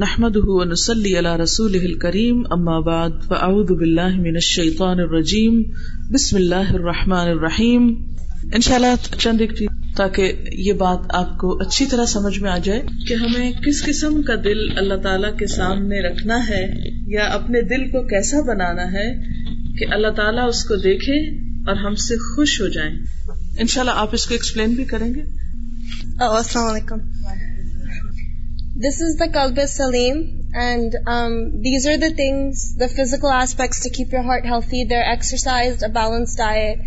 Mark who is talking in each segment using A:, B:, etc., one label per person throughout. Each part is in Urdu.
A: الكريم ہُوس اللہ رسول بالله من الشيطان الرجيم بسم اللہ الرحمٰن الرحیم شاء اللہ چند چیز تاکہ یہ بات آپ کو اچھی طرح سمجھ میں آ جائے کہ ہمیں کس قسم کا دل اللہ تعالیٰ کے سامنے رکھنا ہے یا اپنے دل کو کیسا بنانا ہے کہ اللہ تعالیٰ اس کو دیکھے اور ہم سے خوش ہو جائیں ان شاء اللہ آپ اس کو ایکسپلین بھی کریں گے
B: السلام oh, علیکم دس از دا کلب سلیم and these are the things the physical aspects to keep your heart healthy there exercise balance diet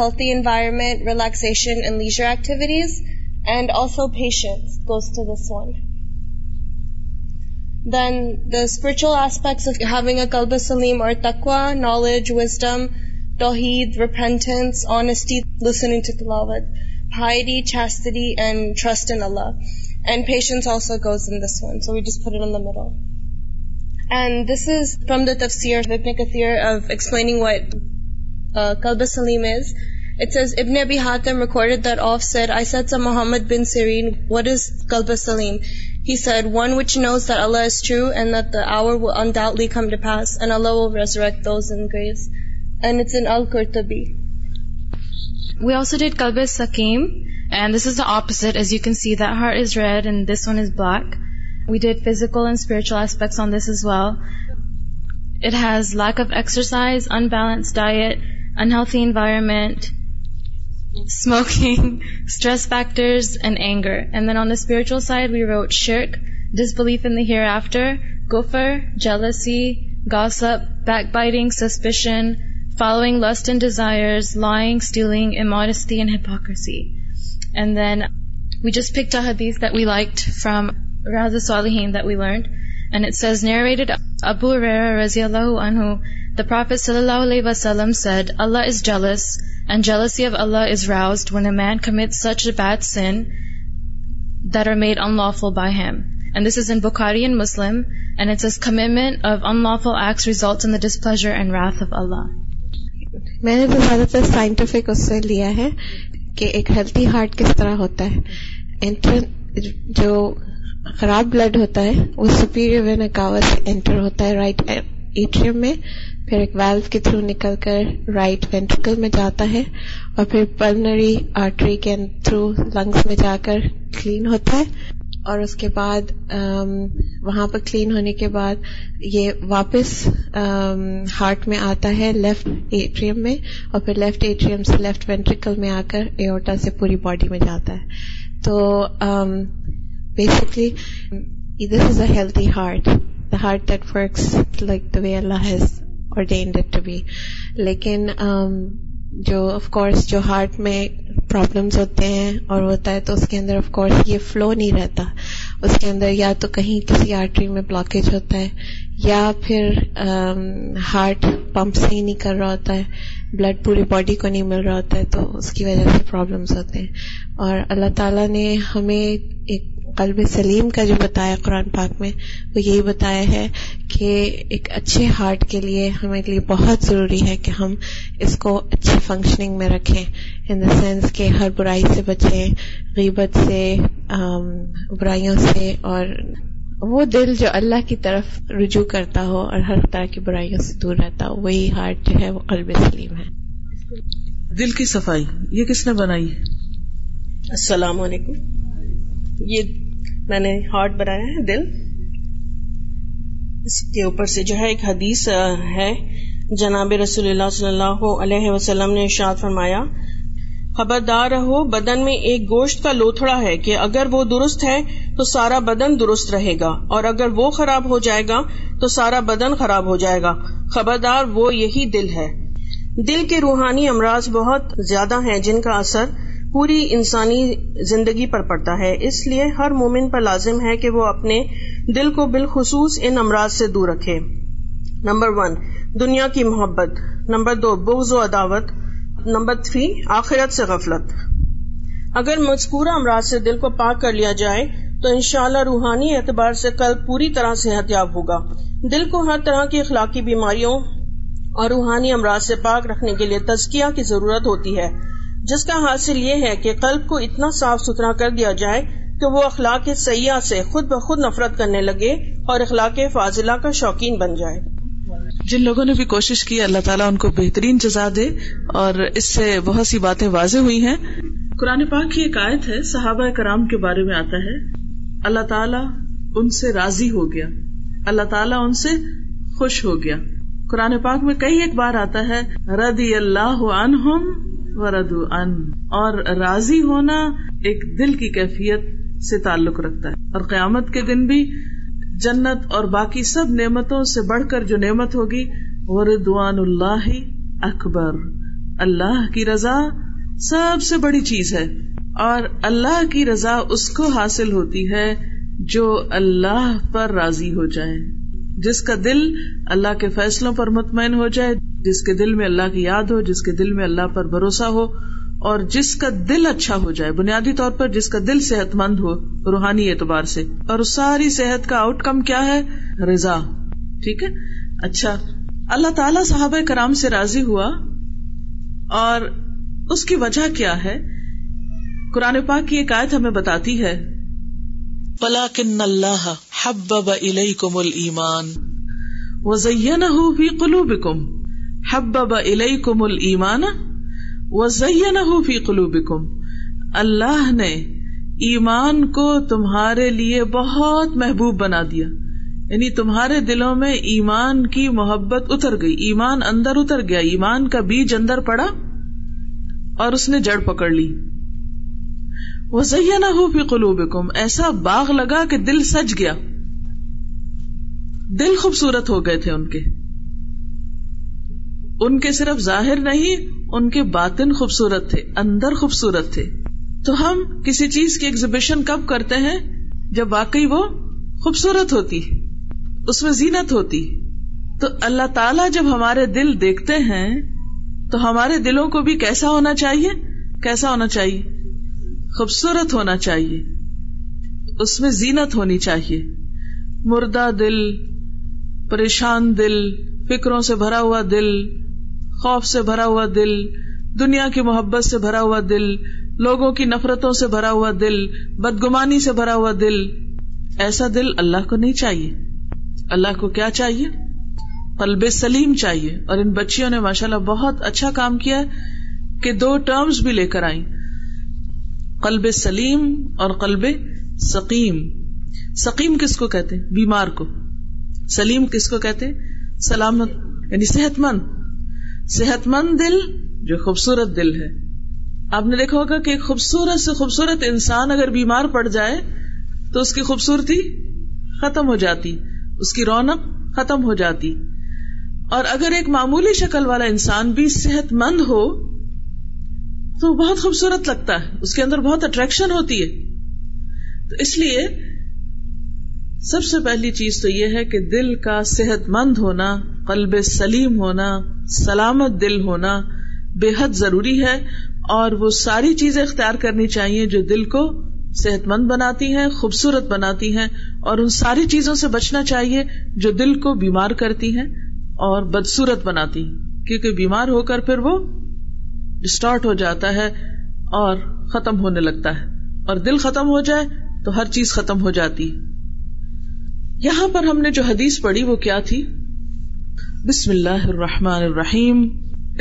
B: healthy environment relaxation leisure activities and also patience goes to this one then the spiritual aspects of having کلب سلیم اور تکوا نالج وزڈم توحید repentance and trust in Allah Muhammad بن سیوین what is کلبر Saleem which nose be value debtor سکیم and this is the opposite as you can see the heart is red and this one is black we that physical and spiritual aspects well it has lack of exercise in balance diet unhealthy environment smoking stress factors and anger and then on the spiritual side we we'd شرک disbelief in hereafter کوفر jealousy gossip backbiting suspicion following listen desire lying stealing ایمارستی and hypocrisy And then we just picked a hadith that we liked from Raza Salihin that we learned. And it says, narrated Abu Huraira radiallahu anhu, the Prophet sallallahu alayhi wasallam said, Allah is jealous, and jealousy of Allah is roused when a man commits such a bad sin that are made unlawful by him. And this is in Bukhari and Muslim, and it says, commitment of unlawful acts results in the displeasure and wrath of Allah. میں نے تو
C: زیادہ تر سائنٹیفک اس سے لیا ہے کہ ایک ہیلتھی ہارٹ کس طرح ہوتا ہے جو خراب بلڈ ہوتا ہے وہ سپیریئر سپیرے سے انٹر ہوتا ہے رائٹ ایٹریم میں پھر ایک ویلو کے تھرو نکل کر رائٹ وینٹریکل میں جاتا ہے اور پھر پلنری آرٹری کے تھرو لنگس میں جا کر کلین ہوتا ہے اور اس کے بعد وہاں پر کلین ہونے کے بعد یہ واپس ہارٹ میں آتا ہے لیفٹ ایٹریم میں اور پھر لیفٹ ایٹریم سے لیفٹ وینٹریکل میں آ کر ایورٹا سے پوری باڈی میں جاتا ہے تو basically this is a healthy heart the heart that works like the way Allah has اور لیکن جو آف کورس جو ہارٹ میں پرابلمس ہوتے ہیں اور ہوتا ہے تو اس کے اندر آف کورس یہ فلو نہیں رہتا اس کے اندر یا تو کہیں کسی آرٹری میں بلاکیج ہوتا ہے یا پھر ہارٹ پمپ سے ہی نہیں کر رہا ہوتا ہے بلڈ پوری باڈی کو نہیں مل رہا ہوتا ہے تو اس کی وجہ سے پرابلمس ہوتے ہیں اور اللہ تعالیٰ نے ہمیں ایک قلب سلیم کا جو بتایا قرآن پاک میں وہ یہی بتایا ہے کہ ایک اچھے ہارٹ کے لیے ہمارے لیے بہت ضروری ہے کہ ہم اس کو اچھی فنکشننگ میں رکھیں ان دا سینس کے ہر برائی سے بچیں غیبت سے برائیوں سے اور وہ دل جو اللہ کی طرف رجوع کرتا ہو اور ہر طرح کی برائیوں سے دور رہتا ہو وہی ہارٹ جو ہے وہ قلب سلیم ہے
A: دل کی صفائی یہ کس نے بنائی السلام علیکم یہ میں نے ہارٹ بنایا ہے دل اس کے اوپر سے جو ہے ایک حدیث ہے جناب رسول اللہ صلی اللہ علیہ وسلم نے ارشاد فرمایا خبردار رہو بدن میں ایک گوشت کا لوتھڑا ہے کہ اگر وہ درست ہے تو سارا بدن درست رہے گا اور اگر وہ خراب ہو جائے گا تو سارا بدن خراب ہو جائے گا خبردار وہ یہی دل ہے دل کے روحانی امراض بہت زیادہ ہیں جن کا اثر پوری انسانی زندگی پر پڑتا ہے اس لیے ہر مومن پر لازم ہے کہ وہ اپنے دل کو بالخصوص ان امراض سے دور رکھے نمبر ون دنیا کی محبت نمبر دو بغض و عداوت نمبر تھری آخرت سے غفلت اگر مذکورہ امراض سے دل کو پاک کر لیا جائے تو انشاءاللہ روحانی اعتبار سے کل پوری طرح صحت یاب ہوگا دل کو ہر طرح کی اخلاقی بیماریوں اور روحانی امراض سے پاک رکھنے کے لیے تزکیہ کی ضرورت ہوتی ہے جس کا حاصل یہ ہے کہ قلب کو اتنا صاف ستھرا کر دیا جائے کہ وہ اخلاق سیاح سے خود بخود نفرت کرنے لگے اور اخلاق فاضلہ کا شوقین بن جائے جن لوگوں نے بھی کوشش کی اللہ تعالیٰ ان کو بہترین جزا دے اور اس سے بہت سی باتیں واضح ہوئی ہیں قرآن پاک کی ایک آیت ہے صحابہ کرام کے بارے میں آتا ہے اللہ تعالیٰ ان سے راضی ہو گیا اللہ تعالیٰ ان سے خوش ہو گیا قرآن پاک میں کئی ایک بار آتا ہے ردی اللہ عنہم ورد ان اور راضی ہونا ایک دل کی کیفیت سے تعلق رکھتا ہے اور قیامت کے دن بھی جنت اور باقی سب نعمتوں سے بڑھ کر جو نعمت ہوگی وردعن اللہ اکبر اللہ کی رضا سب سے بڑی چیز ہے اور اللہ کی رضا اس کو حاصل ہوتی ہے جو اللہ پر راضی ہو جائے جس کا دل اللہ کے فیصلوں پر مطمئن ہو جائے جس کے دل میں اللہ کی یاد ہو جس کے دل میں اللہ پر بھروسہ ہو اور جس کا دل اچھا ہو جائے بنیادی طور پر جس کا دل صحت مند ہو روحانی اعتبار سے اور اس ساری صحت کا آؤٹ کم کیا ہے رضا ٹھیک ہے اچھا اللہ تعالی صاحب کرام سے راضی ہوا اور اس کی وجہ کیا ہے قرآن پاک کی ایک آیت ہمیں بتاتی ہے کلو بکم اللہ نے ایمان کو تمہارے لیے بہت محبوب بنا دیا یعنی تمہارے دلوں میں ایمان کی محبت اتر گئی ایمان اندر اتر گیا ایمان کا بیج اندر پڑا اور اس نے جڑ پکڑ لی وہ سیا نہو بکم ایسا باغ لگا کہ دل سج گیا دل خوبصورت ہو گئے تھے ان کے ان کے صرف ظاہر نہیں ان کے باطن خوبصورت تھے اندر خوبصورت تھے تو ہم کسی چیز کی ایگزیبیشن کب کرتے ہیں جب واقعی وہ خوبصورت ہوتی اس میں زینت ہوتی تو اللہ تعالیٰ جب ہمارے دل دیکھتے ہیں تو ہمارے دلوں کو بھی کیسا ہونا چاہیے کیسا ہونا چاہیے خوبصورت ہونا چاہیے اس میں زینت ہونی چاہیے مردہ دل پریشان دل فکروں سے بھرا ہوا دل خوف سے بھرا ہوا دل دنیا کی محبت سے بھرا ہوا دل لوگوں کی نفرتوں سے بھرا ہوا دل بدگمانی سے بھرا ہوا دل ایسا دل اللہ کو نہیں چاہیے اللہ کو کیا چاہیے قلب سلیم چاہیے اور ان بچیوں نے ماشاء اللہ بہت اچھا کام کیا کہ دو ٹرمز بھی لے کر آئیں قلب سلیم اور قلب سکیم سکیم کس کو کہتے بیمار کو سلیم کس کو کہتے سلامت یعنی صحت مند صحت مند دل جو خوبصورت دل ہے آپ نے دیکھا ہوگا کہ ایک خوبصورت سے خوبصورت انسان اگر بیمار پڑ جائے تو اس کی خوبصورتی ختم ہو جاتی اس کی رونق ختم ہو جاتی اور اگر ایک معمولی شکل والا انسان بھی صحت مند ہو تو بہت خوبصورت لگتا ہے اس کے اندر بہت اٹریکشن ہوتی ہے تو اس لیے سب سے پہلی چیز تو یہ ہے کہ دل کا صحت مند ہونا قلب سلیم ہونا سلامت دل ہونا بے حد ضروری ہے اور وہ ساری چیزیں اختیار کرنی چاہیے جو دل کو صحت مند بناتی ہیں خوبصورت بناتی ہیں اور ان ساری چیزوں سے بچنا چاہیے جو دل کو بیمار کرتی ہیں اور بدسورت بناتی کیونکہ بیمار ہو کر پھر وہ ڈسٹارٹ ہو جاتا ہے اور ختم ہونے لگتا ہے اور دل ختم ہو جائے تو ہر چیز ختم ہو جاتی یہاں پر ہم نے جو حدیث پڑھی وہ کیا تھی بسم اللہ الرحمن الرحیم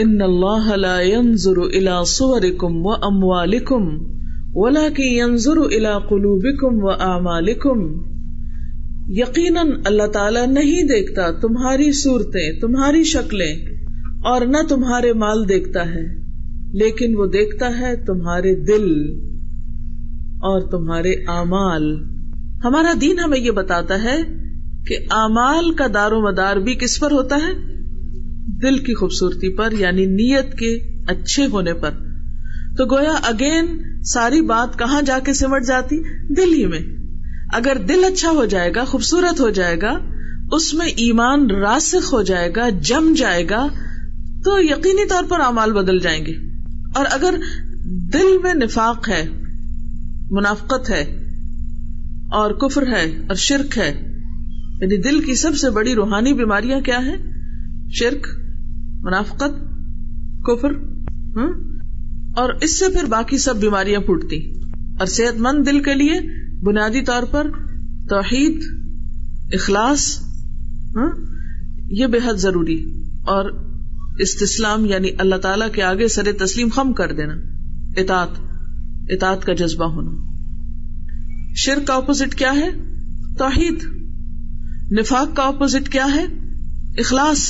A: ان اللہ لا ينظر ينظر الى ولكن الى کم ولا یقیناً اللہ تعالی نہیں دیکھتا تمہاری صورتیں تمہاری شکلیں اور نہ تمہارے مال دیکھتا ہے لیکن وہ دیکھتا ہے تمہارے دل اور تمہارے امال ہمارا دین ہمیں یہ بتاتا ہے کہ اعمال کا دار و مدار بھی کس پر ہوتا ہے دل کی خوبصورتی پر یعنی نیت کے اچھے ہونے پر تو گویا اگین ساری بات کہاں جا کے سمٹ جاتی دل ہی میں اگر دل اچھا ہو جائے گا خوبصورت ہو جائے گا اس میں ایمان راسک ہو جائے گا جم جائے گا تو یقینی طور پر امال بدل جائیں گے اور اگر دل میں نفاق ہے منافقت ہے اور کفر ہے اور شرک ہے یعنی دل کی سب سے بڑی روحانی بیماریاں کیا ہے شرک منافقت کفر اور اس سے پھر باقی سب بیماریاں پھوٹتی اور صحت مند دل کے لیے بنیادی طور پر توحید اخلاص یہ بے حد ضروری اور استسلام یعنی اللہ تعالیٰ کے آگے سر تسلیم خم کر دینا اطاعت اطاعت کا جذبہ ہونا شرک کا اپوزٹ کیا ہے توحید نفاق کا اپوزٹ کیا ہے اخلاص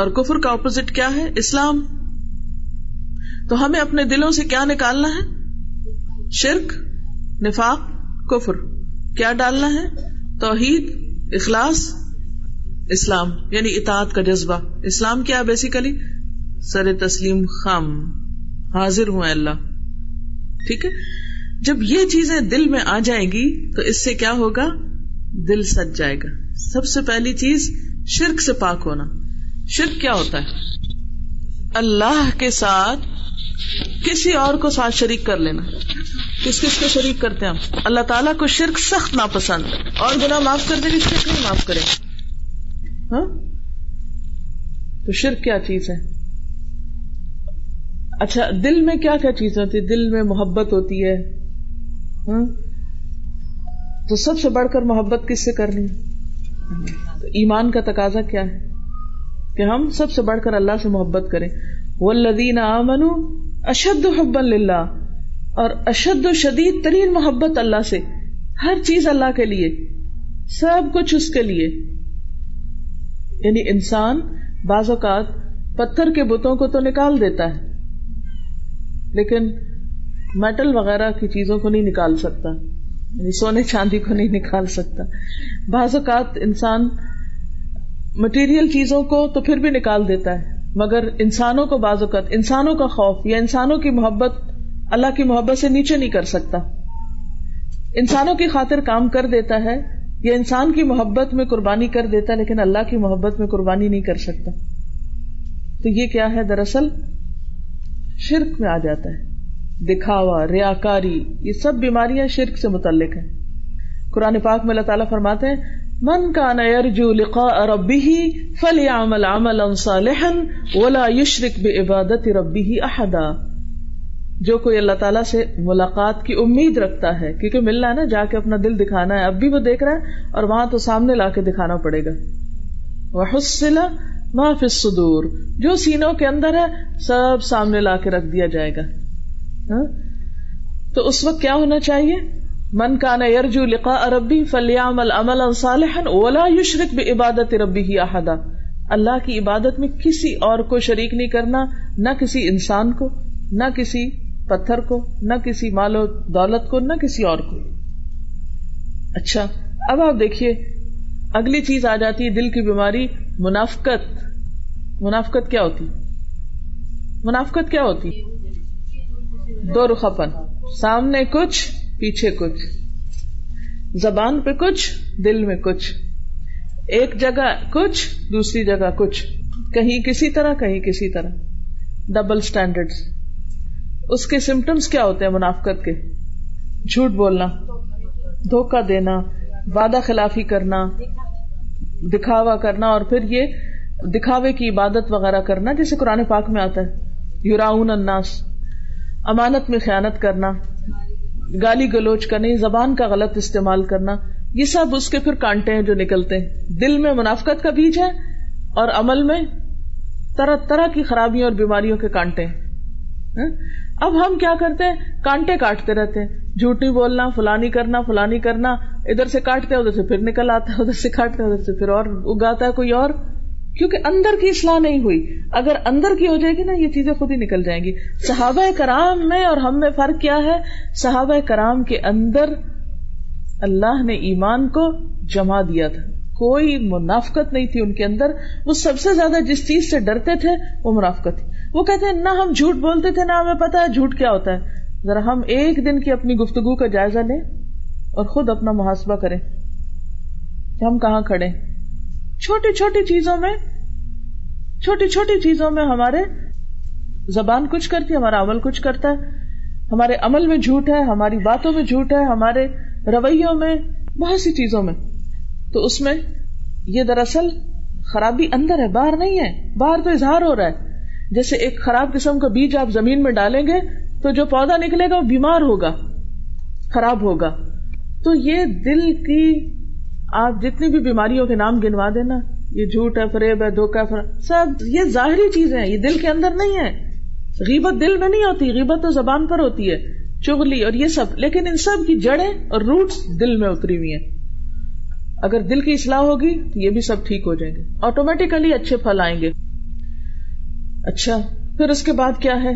A: اور کفر کا اپوزٹ کیا ہے اسلام تو ہمیں اپنے دلوں سے کیا نکالنا ہے شرک نفاق کفر کیا ڈالنا ہے توحید اخلاص اسلام یعنی اطاعت کا جذبہ اسلام کیا بیسیکلی سر تسلیم خم حاضر ہوں اللہ ٹھیک ہے جب یہ چیزیں دل میں آ جائیں گی تو اس سے کیا ہوگا دل سچ جائے گا سب سے پہلی چیز شرک سے پاک ہونا شرک کیا ہوتا ہے اللہ کے ساتھ کسی اور کو ساتھ شریک کر لینا کس کس کو شریک کرتے ہیں ہم اللہ تعالیٰ کو شرک سخت ناپسند اور گناہ معاف کر دے گی شرک نہیں معاف کریں ہاں تو شرک کیا چیز ہے اچھا دل میں کیا کیا چیز ہوتی ہے دل میں محبت ہوتی ہے ہاں تو سب سے بڑھ کر محبت کس سے کرنی تو ایمان کا تقاضا کیا ہے کہ ہم سب سے بڑھ کر اللہ سے محبت کریں وہ لدین منو اشد اللہ اور اشد و شدید ترین محبت اللہ سے ہر چیز اللہ کے لیے سب کچھ اس کے لیے یعنی انسان بعض اوقات پتھر کے بتوں کو تو نکال دیتا ہے لیکن میٹل وغیرہ کی چیزوں کو نہیں نکال سکتا یعنی سونے چاندی کو نہیں نکال سکتا بعض اوقات انسان مٹیریل چیزوں کو تو پھر بھی نکال دیتا ہے مگر انسانوں کو بعض اوقات انسانوں کا خوف یا انسانوں کی محبت اللہ کی محبت سے نیچے نہیں کر سکتا انسانوں کی خاطر کام کر دیتا ہے یہ انسان کی محبت میں قربانی کر دیتا لیکن اللہ کی محبت میں قربانی نہیں کر سکتا تو یہ کیا ہے دراصل شرک میں آ جاتا ہے دکھاوا ریا کاری یہ سب بیماریاں شرک سے متعلق ہیں قرآن پاک میں اللہ تعالیٰ فرماتے ہیں من کا نیو لکھا ربی فل عمل عمل وق عباد احدا جو کوئی اللہ تعالیٰ سے ملاقات کی امید رکھتا ہے کیونکہ ملنا ہے نا جا کے اپنا دل دکھانا ہے اب بھی وہ دیکھ رہا ہے اور وہاں تو سامنے لا کے دکھانا پڑے گا جو سینوں کے اندر ہے سب سامنے لا کے رکھ دیا جائے گا ہاں؟ تو اس وقت کیا ہونا چاہیے من کا یرجو لکھا عربی فلیعمل عملا اولا یو شرک عبادت ربی ہی احدا اللہ کی عبادت میں کسی اور کو شریک نہیں کرنا نہ کسی انسان کو نہ کسی پتھر کو نہ کسی مال و دولت کو نہ کسی اور کو اچھا اب آپ دیکھیے اگلی چیز آ جاتی ہے دل کی بیماری منافقت منافقت کیا ہوتی منافقت کیا ہوتی دو رخاپن سامنے کچھ پیچھے کچھ زبان پہ کچھ دل میں کچھ ایک جگہ کچھ دوسری جگہ کچھ کہیں کسی طرح کہیں کسی طرح ڈبل اسٹینڈرڈ اس کے سمٹمس کیا ہوتے ہیں منافقت کے جھوٹ بولنا دھوکہ دینا وعدہ خلافی کرنا دکھاوا کرنا اور پھر یہ دکھاوے کی عبادت وغیرہ کرنا جیسے قرآن پاک میں آتا ہے یوراون الناس امانت میں خیانت کرنا گالی گلوچ کرنی زبان کا غلط استعمال کرنا یہ سب اس کے پھر کانٹے ہیں جو نکلتے ہیں دل میں منافقت کا بیج ہے اور عمل میں طرح طرح کی خرابیوں اور بیماریوں کے کانٹے ہیں ہاں؟ اب ہم کیا کرتے ہیں کانٹے کاٹتے رہتے ہیں جھوٹی بولنا فلانی کرنا فلانی کرنا ادھر سے کاٹتے ہیں ادھر سے پھر نکل آتا ہے ادھر سے کاٹتے ہیں ادھر سے پھر اور اگاتا ہے کوئی اور کیونکہ اندر کی اصلاح نہیں ہوئی اگر اندر کی ہو جائے گی نا یہ چیزیں خود ہی نکل جائیں گی صحابہ کرام میں اور ہم میں فرق کیا ہے صحابہ کرام کے اندر اللہ نے ایمان کو جما دیا تھا کوئی منافقت نہیں تھی ان کے اندر وہ سب سے زیادہ جس چیز سے ڈرتے تھے وہ منافقت تھی وہ کہتے ہیں نہ ہم جھوٹ بولتے تھے نہ ہمیں پتا ہے جھوٹ کیا ہوتا ہے ذرا ہم ایک دن کی اپنی گفتگو کا جائزہ لیں اور خود اپنا محاسبہ کریں کہ ہم کہاں کھڑے چھوٹی چھوٹی چیزوں میں چھوٹی چھوٹی چیزوں میں ہمارے زبان کچھ کرتی ہے ہمارا عمل کچھ کرتا ہے ہمارے عمل میں جھوٹ ہے ہماری باتوں میں جھوٹ ہے ہمارے رویوں میں بہت سی چیزوں میں تو اس میں یہ دراصل خرابی اندر ہے باہر نہیں ہے باہر تو اظہار ہو رہا ہے جیسے ایک خراب قسم کا بیج آپ زمین میں ڈالیں گے تو جو پودا نکلے گا وہ بیمار ہوگا خراب ہوگا تو یہ دل کی آپ جتنی بھی بیماریوں کے نام گنوا دینا یہ جھوٹ ہے فریب ہے دھوکا سب یہ ظاہری چیز ہے یہ دل کے اندر نہیں ہے غیبت دل میں نہیں ہوتی غیبت تو زبان پر ہوتی ہے چگلی اور یہ سب لیکن ان سب کی جڑیں اور روٹس دل میں اتری ہوئی ہیں اگر دل کی اصلاح ہوگی تو یہ بھی سب ٹھیک ہو جائیں گے آٹومیٹیکلی اچھے پھل آئیں گے اچھا پھر اس کے بعد کیا ہے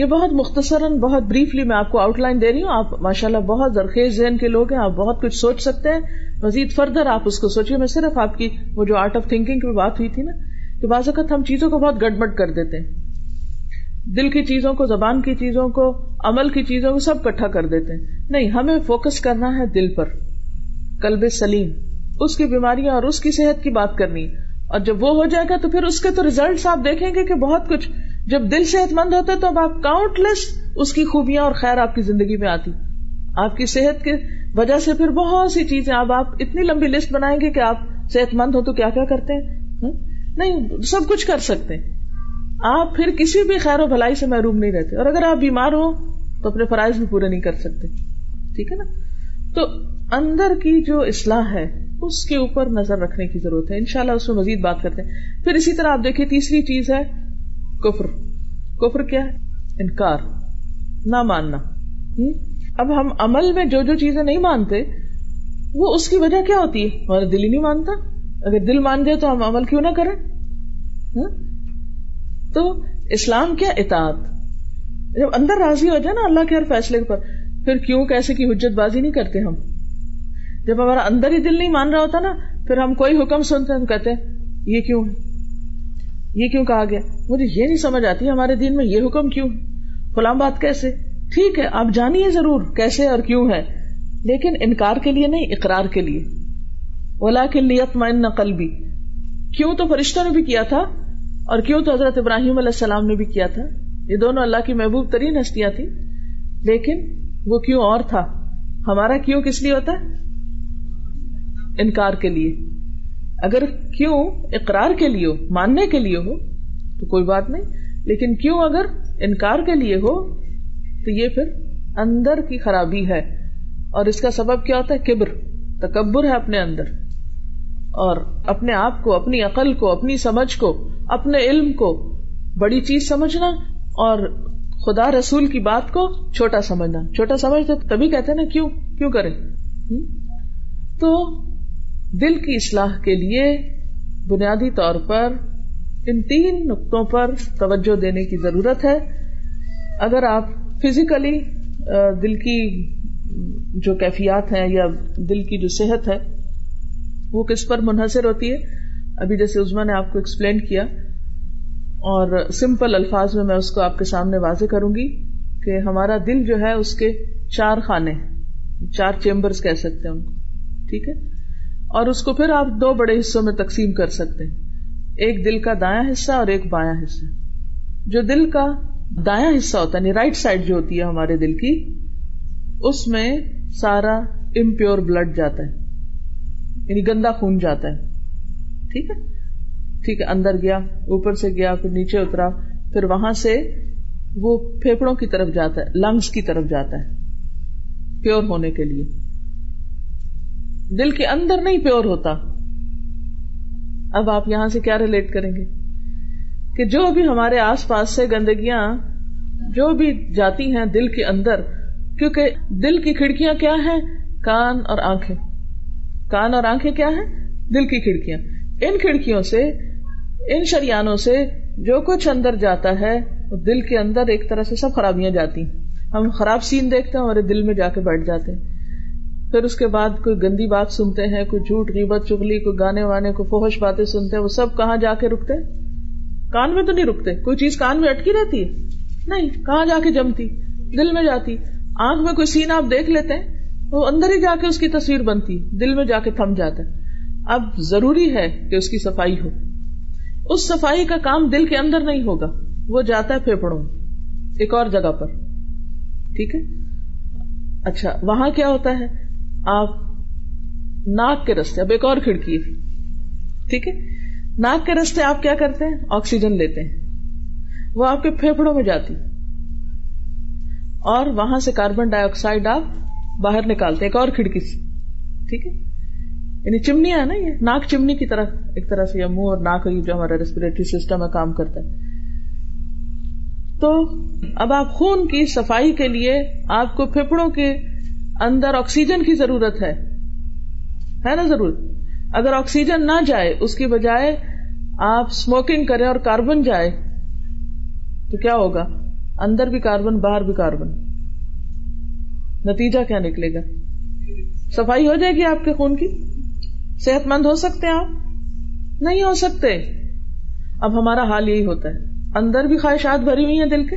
A: یہ بہت مختصر بہت بریفلی میں آپ کو آؤٹ لائن دے رہی ہوں آپ ماشاء اللہ بہت زرخیز آپ بہت کچھ سوچ سکتے ہیں مزید فردر آپ اس کو سوچیے میں صرف آپ کی وہ جو آرٹ آف تھنکنگ کی بات ہوئی تھی نا کہ بعض اوقات ہم چیزوں کو بہت گڑبڑ کر دیتے ہیں دل کی چیزوں کو زبان کی چیزوں کو عمل کی چیزوں کو سب کٹھا کر دیتے ہیں نہیں ہمیں فوکس کرنا ہے دل پر کلب سلیم اس کی بیماریاں اور اس کی صحت کی بات کرنی ہے اور جب وہ ہو جائے گا تو پھر اس کے تو ریزلٹ آپ دیکھیں گے کہ بہت کچھ جب دل صحت مند ہوتا ہے تو اب آپ کاؤنٹ لیس اس کی خوبیاں اور خیر آپ کی زندگی میں آتی آپ کی صحت کی وجہ سے پھر بہت سی چیزیں اب آپ اتنی لمبی لسٹ بنائیں گے کہ آپ صحت مند ہو تو کیا کیا کرتے ہیں نہیں سب کچھ کر سکتے آپ پھر کسی بھی خیر و بھلائی سے محروم نہیں رہتے اور اگر آپ بیمار ہو تو اپنے فرائض بھی پورے نہیں کر سکتے ٹھیک ہے نا تو اندر کی جو اصلاح ہے اس کے اوپر نظر رکھنے کی ضرورت ہے انشاءاللہ اس میں مزید بات کرتے ہیں پھر اسی طرح آپ دیکھیں تیسری چیز ہے کفر کفر کیا ہے انکار نہ ماننا اب ہم عمل میں جو جو چیزیں نہیں مانتے وہ اس کی وجہ کیا ہوتی ہے ہمارا دل ہی نہیں مانتا اگر دل مان جائے تو ہم عمل کیوں نہ کریں تو اسلام کیا اطاعت جب اندر راضی ہو جائے نا اللہ کے ہر فیصلے پر پھر کیوں کیسے کی حجت بازی نہیں کرتے ہم جب ہمارا اندر ہی دل نہیں مان رہا ہوتا نا پھر ہم کوئی حکم سنتے ہم کہتے یہ یہ کیوں کیوں کہا گیا مجھے یہ نہیں سمجھ آتی ہمارے دن میں یہ حکم کیوں غلام بات کیسے ٹھیک ہے آپ جانیے ضرور کیسے اور کیوں ہے لیکن انکار کے لیے نہیں اقرار کے لیے اولا کے لیتماً نقل بھی کیوں تو فرشتوں نے بھی کیا تھا اور کیوں تو حضرت ابراہیم علیہ السلام نے بھی کیا تھا یہ دونوں اللہ کی محبوب ترین ہستیاں تھیں لیکن وہ کیوں اور تھا ہمارا کیوں کس لیے ہوتا ہے انکار کے لیے اگر کیوں اقرار کے لیے ہو ماننے کے لیے ہو تو کوئی بات نہیں لیکن کیوں اگر انکار کے لیے ہو تو یہ پھر اندر کی خرابی ہے اور اس کا سبب کیا ہوتا ہے کبر تکبر ہے اپنے اندر اور اپنے آپ کو اپنی عقل کو اپنی سمجھ کو اپنے علم کو بڑی چیز سمجھنا اور خدا رسول کی بات کو چھوٹا سمجھنا چھوٹا سمجھتے تبھی کہتے ہیں نا کیوں کیوں کرے تو دل کی اصلاح کے لیے بنیادی طور پر ان تین نقطوں پر توجہ دینے کی ضرورت ہے اگر آپ فزیکلی دل کی جو کیفیات ہیں یا دل کی جو صحت ہے وہ کس پر منحصر ہوتی ہے ابھی جیسے عزما نے آپ کو ایکسپلین کیا اور سمپل الفاظ میں میں اس کو آپ کے سامنے واضح کروں گی کہ ہمارا دل جو ہے اس کے چار خانے چار چیمبرس کہہ سکتے ہیں ان کو ٹھیک ہے اور اس کو پھر آپ دو بڑے حصوں میں تقسیم کر سکتے ہیں ایک دل کا دایاں حصہ اور ایک بایاں حصہ جو دل کا دایاں حصہ ہوتا ہے یعنی رائٹ سائڈ جو ہوتی ہے ہمارے دل کی اس میں سارا امپیور بلڈ جاتا ہے یعنی گندا خون جاتا ہے ٹھیک ہے ٹھیک ہے اندر گیا اوپر سے گیا پھر نیچے اترا پھر وہاں سے وہ پھیپڑوں کی طرف جاتا ہے لنگس کی طرف جاتا ہے پیور ہونے کے لیے دل کے اندر نہیں پیور ہوتا اب آپ یہاں سے کیا ریلیٹ کریں گے کہ جو بھی ہمارے آس پاس سے گندگیاں جو بھی جاتی ہیں دل کے اندر کیونکہ دل کی کھڑکیاں کیا ہیں کان اور آنکھیں کان اور آنکھیں کیا ہیں دل کی کھڑکیاں ان کھڑکیوں سے ان شریانوں سے جو کچھ اندر جاتا ہے وہ دل کے اندر ایک طرح سے سب خرابیاں جاتی ہم خراب سین دیکھتے ہیں ہمارے دل میں جا کے بیٹھ جاتے ہیں پھر اس کے بعد کوئی گندی بات سنتے ہیں کوئی جھوٹ غیبت چگلی کوئی گانے وانے کو فوہش باتیں سنتے ہیں وہ سب کہاں جا کے رکتے کان میں تو نہیں رکتے کوئی چیز کان میں اٹکی رہتی ہے نہیں کہاں جا کے جمتی دل میں جاتی آنکھ میں کوئی سین آپ دیکھ لیتے ہیں وہ اندر ہی جا کے اس کی تصویر بنتی دل میں جا کے تھم جاتا ہے اب ضروری ہے کہ اس کی صفائی ہو اس صفائی کا کام دل کے اندر نہیں ہوگا وہ جاتا ہے پھیپڑوں ایک اور جگہ پر ٹھیک ہے اچھا وہاں کیا ہوتا ہے آپ ناک کے رستے اب ایک اور کھڑکی تھی ٹھیک ہے ناک کے رستے آپ کیا کرتے ہیں آکسیجن لیتے ہیں وہ آپ کے پھیپڑوں میں جاتی اور وہاں سے کاربن ڈائی آکسائڈ آپ باہر نکالتے ایک اور کھڑکی سے ٹھیک ہے یعنی چمنی ہے نا یہ ناک چمنی کی طرح ایک طرح سے یا منہ اور ناکی جو ہمارا ریسپریٹری سسٹم ہے کام کرتا ہے تو اب آپ خون کی صفائی کے لیے آپ کو پھیپڑوں کے اندر آکسیجن کی ضرورت ہے نا ضرور اگر آکسیجن نہ جائے اس کی بجائے آپ اسموکنگ کریں اور کاربن جائے تو کیا ہوگا اندر بھی کاربن باہر بھی کاربن نتیجہ کیا نکلے گا صفائی ہو جائے گی آپ کے خون کی صحت مند ہو سکتے ہیں آپ نہیں ہو سکتے اب ہمارا حال یہی ہوتا ہے اندر بھی خواہشات بھری ہوئی ہیں دل کے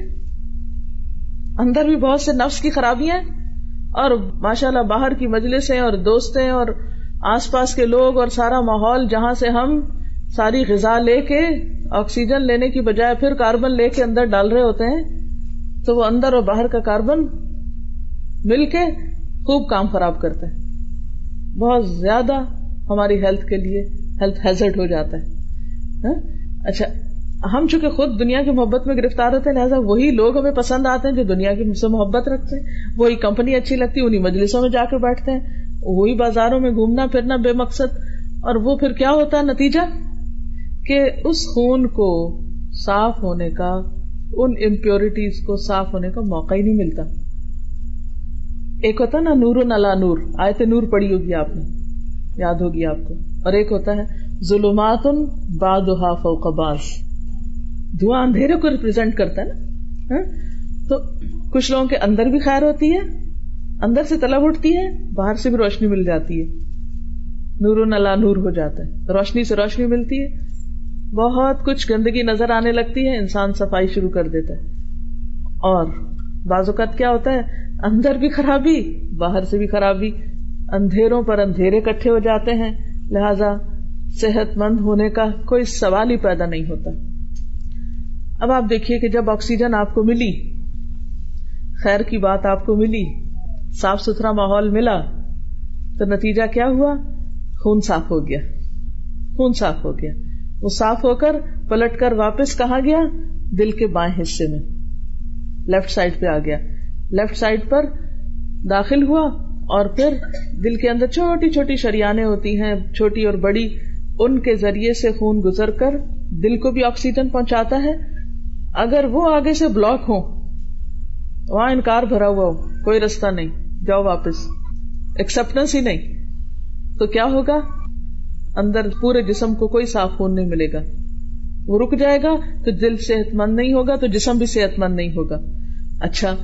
A: اندر بھی بہت سے نفس کی خرابیاں ہیں اور ماشاء اللہ باہر کی مجلس اور دوستیں اور آس پاس کے لوگ اور سارا ماحول جہاں سے ہم ساری غذا لے کے آکسیجن لینے کی بجائے پھر کاربن لے کے اندر ڈال رہے ہوتے ہیں تو وہ اندر اور باہر کا کاربن مل کے خوب کام خراب کرتے ہیں بہت زیادہ ہماری ہیلتھ کے لیے ہیلتھ ہیزرٹ ہو جاتا ہے ہاں؟ اچھا ہم چونکہ خود دنیا کی محبت میں گرفتار ہوتے ہیں لہٰذا وہی لوگ ہمیں پسند آتے ہیں جو دنیا کی سے محبت رکھتے ہیں وہی کمپنی اچھی لگتی ہے انہیں مجلسوں میں جا کر بیٹھتے ہیں وہی بازاروں میں گھومنا پھرنا بے مقصد اور وہ پھر کیا ہوتا ہے نتیجہ کہ اس خون کو صاف ہونے کا ان امپیورٹیز کو صاف ہونے کا موقع ہی نہیں ملتا ایک ہوتا نا نور نلا نور آئے نور پڑی ہوگی آپ نے یاد ہوگی آپ کو اور ایک ہوتا ہے ظلمات فوق دھواں اندھیرے کو ریپرزینٹ کرتا ہے نا ہاں؟ تو کچھ لوگوں کے اندر بھی خیر ہوتی ہے اندر سے طلب اٹھتی ہے باہر سے بھی روشنی مل جاتی ہے نور نلا نور ہو جاتا ہے روشنی سے روشنی ملتی ہے بہت کچھ گندگی نظر آنے لگتی ہے انسان صفائی شروع کر دیتا ہے اور بعض اوقات کیا ہوتا ہے اندر بھی خرابی باہر سے بھی خرابی اندھیروں پر اندھیرے کٹھے ہو جاتے ہیں لہذا صحت مند ہونے کا کوئی سوال ہی پیدا نہیں ہوتا اب آپ دیکھیے کہ جب آکسیجن آپ کو ملی خیر کی بات آپ کو ملی صاف ستھرا ماحول ملا تو نتیجہ کیا ہوا خون صاف ہو گیا خون صاف ہو گیا وہ صاف ہو کر پلٹ کر واپس کہا گیا دل کے بائیں حصے میں لیفٹ سائڈ پہ آ گیا لیفٹ سائڈ پر داخل ہوا اور پھر دل کے اندر چھوٹی چھوٹی شریانیں ہوتی ہیں چھوٹی اور بڑی ان کے ذریعے سے خون گزر کر دل کو بھی آکسیجن پہنچاتا ہے اگر وہ آگے سے بلاک ہو وہاں انکار بھرا ہوا ہو کوئی رستہ نہیں جاؤ واپس ایکسپٹینس ہی نہیں تو کیا ہوگا اندر پورے جسم کو کوئی صاف خون نہیں ملے گا وہ رک جائے گا تو دل صحت مند نہیں ہوگا تو جسم بھی صحت مند نہیں ہوگا اچھا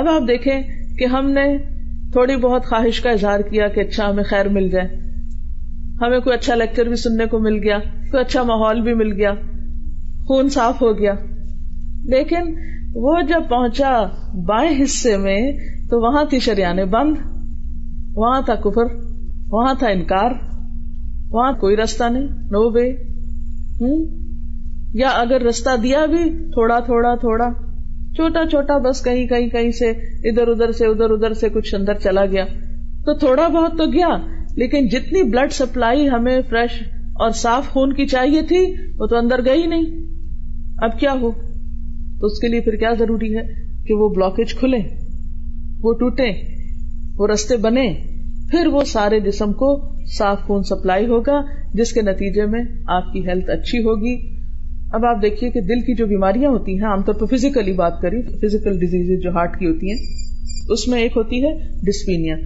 A: اب آپ دیکھیں کہ ہم نے تھوڑی بہت خواہش کا اظہار کیا کہ اچھا ہمیں خیر مل جائے ہمیں کوئی اچھا لیکچر بھی سننے کو مل گیا کوئی اچھا ماحول بھی مل گیا خون صاف ہو گیا لیکن وہ جب پہنچا بائیں حصے میں تو وہاں تھی شریانے بند وہاں تھا کفر وہاں تھا انکار وہاں کوئی رستہ نہیں نو وے یا اگر رستہ دیا بھی تھوڑا تھوڑا تھوڑا چھوٹا چھوٹا بس کہیں کہیں کہیں سے ادھر ادھر سے ادھر ادھر سے کچھ اندر چلا گیا تو تھوڑا بہت تو گیا لیکن جتنی بلڈ سپلائی ہمیں فریش اور صاف خون کی چاہیے تھی وہ تو اندر گئی نہیں اب کیا ہو تو اس کے لیے پھر کیا ضروری ہے کہ وہ بلاکیج کھلے وہ ٹوٹے وہ رستے بنے پھر وہ سارے جسم کو صاف خون سپلائی ہوگا جس کے نتیجے میں آپ کی ہیلتھ اچھی ہوگی اب آپ دیکھیے کہ دل کی جو بیماریاں ہوتی ہیں عام طور پر فزیکلی بات کری فزیکل ڈیزیز جو ہارٹ کی ہوتی ہیں اس میں ایک ہوتی ہے ڈسپینیا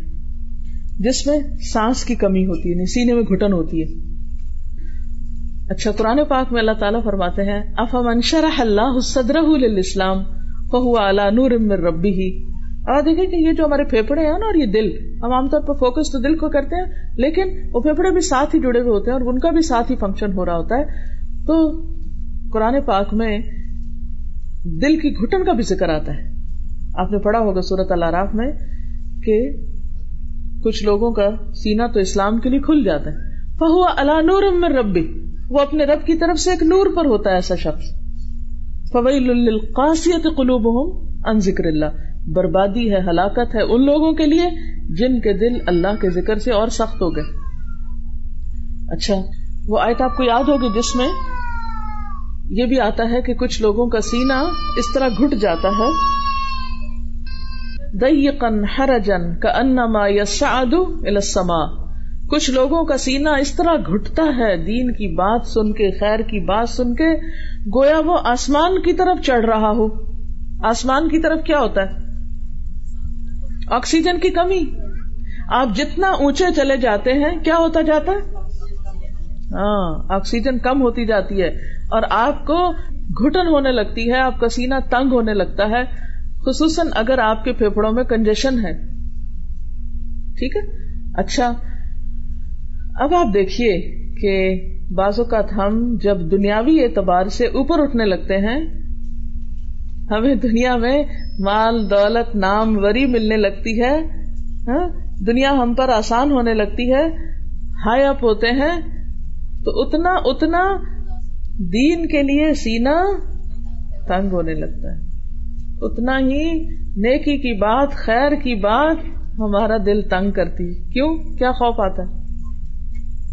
A: جس میں سانس کی کمی ہوتی ہے سینے میں گھٹن ہوتی ہے اچھا قرآن پاک میں اللہ تعالیٰ فرماتے ہیں اف افامنشرح اللہ صدرہ للاسلام فہو علی نور من ربی ہی اور دیکھیں کہ یہ جو ہمارے پھیپڑے ہیں نا اور یہ دل ہم عام طور پر فوکس تو دل کو کرتے ہیں لیکن وہ پھیپڑے بھی ساتھ ہی جڑے ہوئے ہوتے ہیں اور ان کا بھی ساتھ ہی فنکشن ہو رہا ہوتا ہے تو قرآن پاک میں دل کی گھٹن کا بھی ذکر آتا ہے آپ نے پڑھا ہوگا صورت العراف میں کہ کچھ لوگوں کا سینہ تو اسلام کے لیے کھل جاتا ہے فہو علی نور من ربی وہ اپنے رب کی طرف سے ایک نور پر ہوتا ہے ایسا شخص فوی قلوب ہوں ان ذکر اللہ بربادی ہے ہلاکت ہے ان لوگوں کے لیے جن کے دل اللہ کے ذکر سے اور سخت ہو گئے اچھا وہ آیت آپ کو یاد ہوگی جس میں یہ بھی آتا ہے کہ کچھ لوگوں کا سینا اس طرح گھٹ جاتا ہے کا انما سادو الاسما کچھ لوگوں کا سینا اس طرح گھٹتا ہے دین کی بات سن کے خیر کی بات سن کے گویا وہ آسمان کی طرف چڑھ رہا ہو آسمان کی طرف کیا ہوتا ہے آکسیجن کی کمی آپ جتنا اونچے چلے جاتے ہیں کیا ہوتا جاتا ہے ہاں آکسیجن کم ہوتی جاتی ہے اور آپ کو گھٹن ہونے لگتی ہے آپ کا سینا تنگ ہونے لگتا ہے خصوصاً اگر آپ کے پھیپڑوں میں کنجیشن ہے ٹھیک ہے اچھا اب آپ دیکھیے کہ بعض اوقات ہم جب دنیاوی اعتبار سے اوپر اٹھنے لگتے ہیں ہمیں دنیا میں مال دولت نام وری ملنے لگتی ہے ہاں؟ دنیا ہم پر آسان ہونے لگتی ہے ہائی اپ ہوتے ہیں تو اتنا اتنا دین کے لیے سینا تنگ ہونے لگتا ہے اتنا ہی نیکی کی بات خیر کی بات ہمارا دل تنگ کرتی کیوں کیا خوف آتا ہے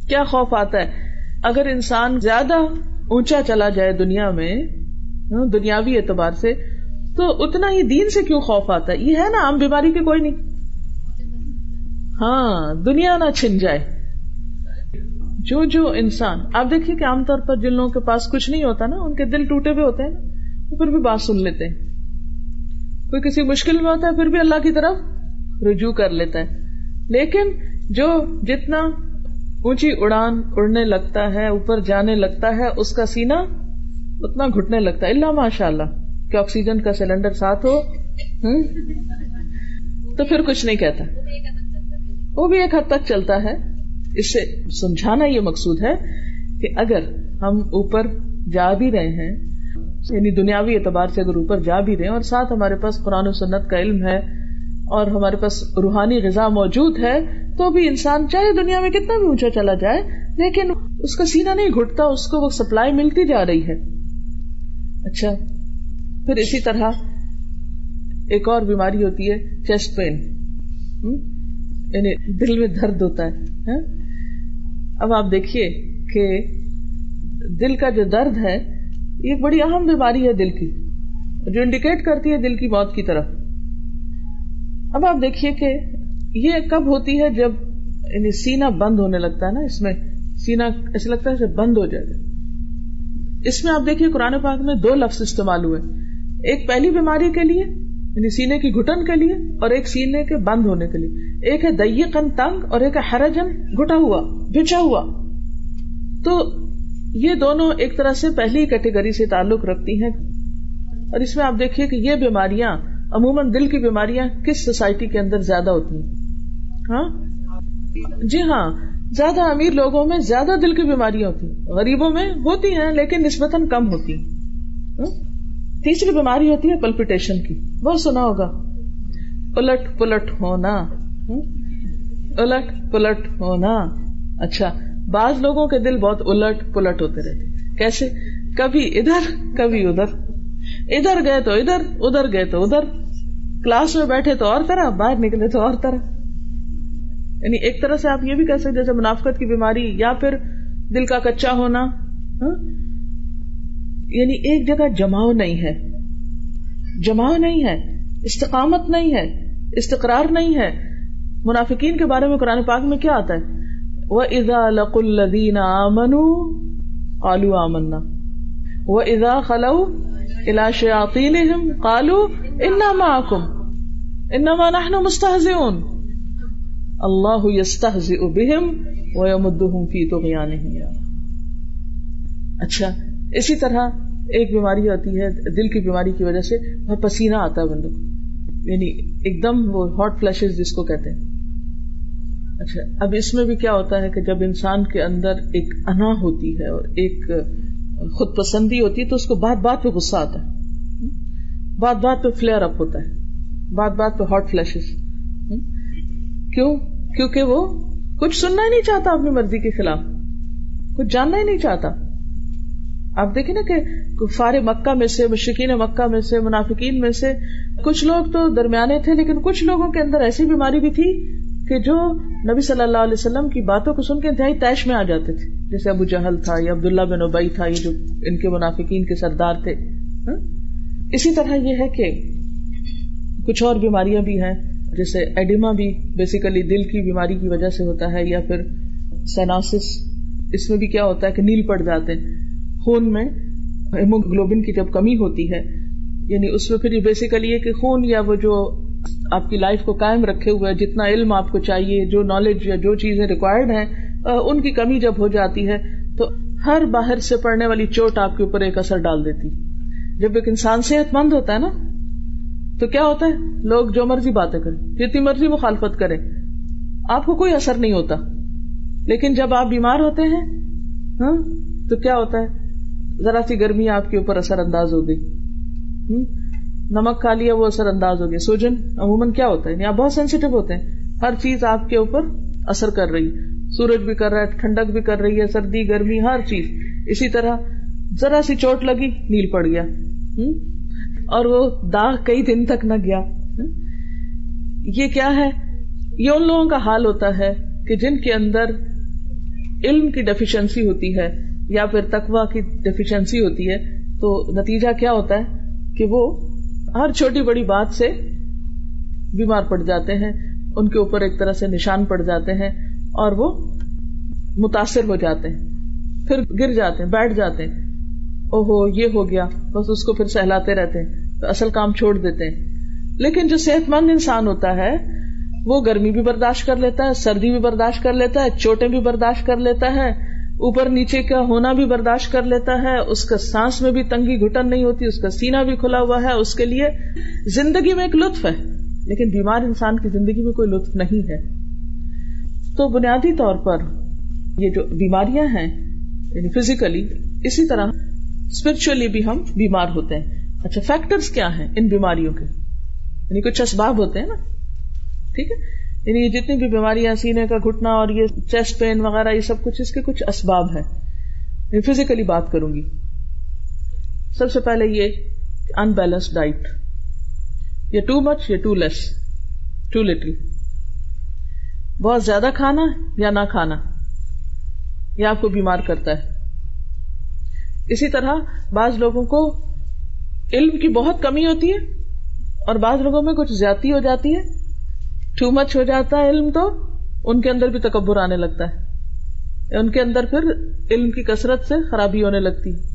A: کیا خوف آتا ہے اگر انسان زیادہ اونچا چلا جائے دنیا میں دنیاوی اعتبار سے تو اتنا ہی دین سے کیوں خوف آتا ہے یہ ہے نا عام بیماری کے کوئی نہیں ہاں دنیا نہ چھن جائے جو جو انسان آپ دیکھیے کہ عام طور پر جن لوگوں کے پاس کچھ نہیں ہوتا نا ان کے دل ٹوٹے ہوئے ہوتے ہیں وہ پھر بھی بات سن لیتے ہیں کوئی کسی مشکل میں ہوتا ہے پھر بھی اللہ کی طرف رجوع کر لیتا ہے لیکن جو جتنا اونچی اڑان اڑنے لگتا ہے اوپر جانے لگتا ہے اس کا سینا اتنا گھٹنے لگتا ہے اللہ ماشاء اللہ کہ آکسیجن کا سلینڈر ساتھ ہو تو پھر کچھ نہیں کہتا وہ بھی ایک حد تک چلتا ہے اس سے سمجھانا یہ مقصود ہے کہ اگر ہم اوپر جا بھی رہے ہیں یعنی دنیاوی اعتبار سے اگر اوپر جا بھی رہے ہیں اور ساتھ ہمارے پاس قرآن و سنت کا علم ہے اور ہمارے پاس روحانی غذا موجود ہے تو بھی انسان چاہے دنیا میں کتنا بھی اونچا چلا جائے لیکن اس کا سینا نہیں گھٹتا اس کو وہ سپلائی ملتی جا رہی ہے اچھا پھر اسی طرح ایک اور بیماری ہوتی ہے چیسٹ پین یعنی دل میں درد ہوتا ہے ہاں؟ اب آپ دیکھیے کہ دل کا جو درد ہے یہ بڑی اہم بیماری ہے دل کی جو انڈیکیٹ کرتی ہے دل کی موت کی طرف اب آپ دیکھیے کہ یہ کب ہوتی ہے جب یعنی سینا بند ہونے لگتا ہے نا اس میں سینا ایسا لگتا ہے بند ہو جائے گا اس میں آپ دیکھیے قرآن پاک میں دو لفظ استعمال ہوئے ایک پہلی بیماری کے لیے یعنی سینے کی گٹن کے لیے اور ایک سینے کے بند ہونے کے لیے ایک ہے دئیے کن تنگ اور ایک ہے ہرجن گٹا ہوا بچا ہوا تو یہ دونوں ایک طرح سے پہلی کیٹیگری سے تعلق رکھتی ہیں اور اس میں آپ دیکھیے کہ یہ بیماریاں عموماً دل کی بیماریاں کس سوسائٹی کے اندر زیادہ ہوتی ہیں ہاں جی ہاں زیادہ امیر لوگوں میں زیادہ دل کی بیماریاں ہوتی ہیں غریبوں میں ہوتی ہیں لیکن نسبتاً کم ہوتی ہیں ہاں؟ تیسری بیماری ہوتی ہے پلپیٹیشن کی بہت سنا ہوگا پلٹ پلٹ ہونا ہاں؟ الٹ پلٹ ہونا اچھا بعض لوگوں کے دل بہت الٹ پلٹ ہوتے رہتے کیسے کبھی ادھر کبھی ادھر ادھر گئے تو ادھر ادھر گئے تو ادھر کلاس میں بیٹھے تو اور طرح باہر نکلے تو اور طرح یعنی ایک طرح سے آپ یہ بھی کہہ سکتے جیسے منافقت کی بیماری یا پھر دل کا کچا ہونا ہاں؟ یعنی ایک جگہ جماؤ نہیں ہے جماؤ نہیں ہے استقامت نہیں ہے استقرار نہیں ہے منافقین کے بارے میں قرآن پاک میں کیا آتا ہے وہ ازا لق الدین آمن کالو آمنا وہ ازا خلو الاشیاتی قالو انام کم نا مستحض اللہ تو نہیں اچھا اسی طرح ایک بیماری ہوتی ہے دل کی بیماری کی وجہ سے پسینہ آتا ہے کو یعنی ایک دم وہ ہاٹ فلیشز جس کو کہتے ہیں اچھا اب اس میں بھی کیا ہوتا ہے کہ جب انسان کے اندر ایک انا ہوتی ہے اور ایک خود پسندی ہوتی ہے تو اس کو بات بات پہ غصہ آتا ہے بات بات پہ فلیئر اپ ہوتا ہے بات بات پہ ہاٹ فلیشز کیوں کیونکہ وہ کچھ سننا ہی نہیں چاہتا اپنی مرضی کے خلاف کچھ جاننا ہی نہیں چاہتا آپ دیکھیں نا کہ کفار مکہ میں سے مشکین مکہ میں سے منافقین میں سے کچھ لوگ تو درمیانے تھے لیکن کچھ لوگوں کے اندر ایسی بیماری بھی تھی کہ جو نبی صلی اللہ علیہ وسلم کی باتوں کو سن کے انتہائی تیش میں آ جاتے تھے جیسے ابو جہل تھا یا عبداللہ بن ابئی تھا یہ جو ان کے منافقین کے سردار تھے اسی طرح یہ ہے کہ کچھ اور بیماریاں بھی ہیں جیسے ایڈیما بھی بیسیکلی دل کی بیماری کی وجہ سے ہوتا ہے یا پھر سیناسس اس میں بھی کیا ہوتا ہے کہ نیل پڑ جاتے ہیں خون میں ہیموگلوبن کی جب کمی ہوتی ہے یعنی اس میں پھر یہ بیسیکلی یہ کہ خون یا وہ جو آپ کی لائف کو قائم رکھے ہوئے جتنا علم آپ کو چاہیے جو نالج یا جو چیزیں ریکوائرڈ ہیں ان کی کمی جب ہو جاتی ہے تو ہر باہر سے پڑنے والی چوٹ آپ کے اوپر ایک اثر ڈال دیتی جب ایک انسان صحت مند ہوتا ہے نا تو کیا ہوتا ہے لوگ جو مرضی باتیں کریں جتنی مرضی مخالفت کریں آپ کو کوئی اثر نہیں ہوتا لیکن جب آپ بیمار ہوتے ہیں ہاں تو کیا ہوتا ہے ذرا سی گرمی آپ کے اوپر اثر انداز ہو گئی نمک کھا لیا وہ اثر انداز ہو گیا سوجن عموماً کیا ہوتا ہے یعنی آپ بہت سینسیٹیو ہوتے ہیں ہر چیز آپ کے اوپر اثر کر رہی ہے سورج بھی کر رہا ہے ٹھنڈک بھی کر رہی ہے سردی گرمی ہر چیز اسی طرح ذرا سی چوٹ لگی نیل پڑ گیا ہوں اور وہ داغ کئی دن تک نہ گیا یہ کیا ہے یہ ان لوگوں کا حال ہوتا ہے کہ جن کے اندر علم کی ڈیفیشنسی ہوتی ہے یا پھر تقوا کی ڈیفیشنسی ہوتی ہے تو نتیجہ کیا ہوتا ہے کہ وہ ہر چھوٹی بڑی بات سے بیمار پڑ جاتے ہیں ان کے اوپر ایک طرح سے نشان پڑ جاتے ہیں اور وہ متاثر ہو جاتے ہیں پھر گر جاتے ہیں بیٹھ جاتے ہیں او ہو یہ ہو گیا بس اس کو پھر سہلاتے رہتے ہیں تو اصل کام چھوڑ دیتے ہیں لیکن جو صحت مند انسان ہوتا ہے وہ گرمی بھی برداشت کر لیتا ہے سردی بھی برداشت کر لیتا ہے چوٹیں بھی برداشت کر لیتا ہے اوپر نیچے کا ہونا بھی برداشت کر لیتا ہے اس کا سانس میں بھی تنگی گھٹن نہیں ہوتی اس کا سینا بھی کھلا ہوا ہے اس کے لیے زندگی میں ایک لطف ہے لیکن بیمار انسان کی زندگی میں کوئی لطف نہیں ہے تو بنیادی طور پر یہ جو بیماریاں ہیں یعنی فزیکلی اسی طرح اسپرچولی بھی ہم بیمار ہوتے ہیں اچھا فیکٹرز کیا ہیں ان بیماریوں کے یعنی کچھ اسباب ہوتے ہیں نا ٹھیک ہے یعنی یہ جتنی بھی بیماریاں سینے کا گھٹنا اور یہ چیسٹ پین وغیرہ یہ سب کچھ اس کے کچھ اسباب میں فزیکلی بات کروں گی سب سے پہلے یہ ان بیلنس ڈائٹ یا ٹو مچ یا ٹو لیس ٹو لٹل بہت زیادہ کھانا یا نہ کھانا یہ آپ کو بیمار کرتا ہے اسی طرح بعض لوگوں کو علم کی بہت کمی ہوتی ہے اور بعض لوگوں میں کچھ زیادتی ہو جاتی ہے ٹو مچ ہو جاتا ہے علم تو ان کے اندر بھی تکبر آنے لگتا ہے ان کے اندر پھر علم کی کثرت سے خرابی ہونے لگتی ہے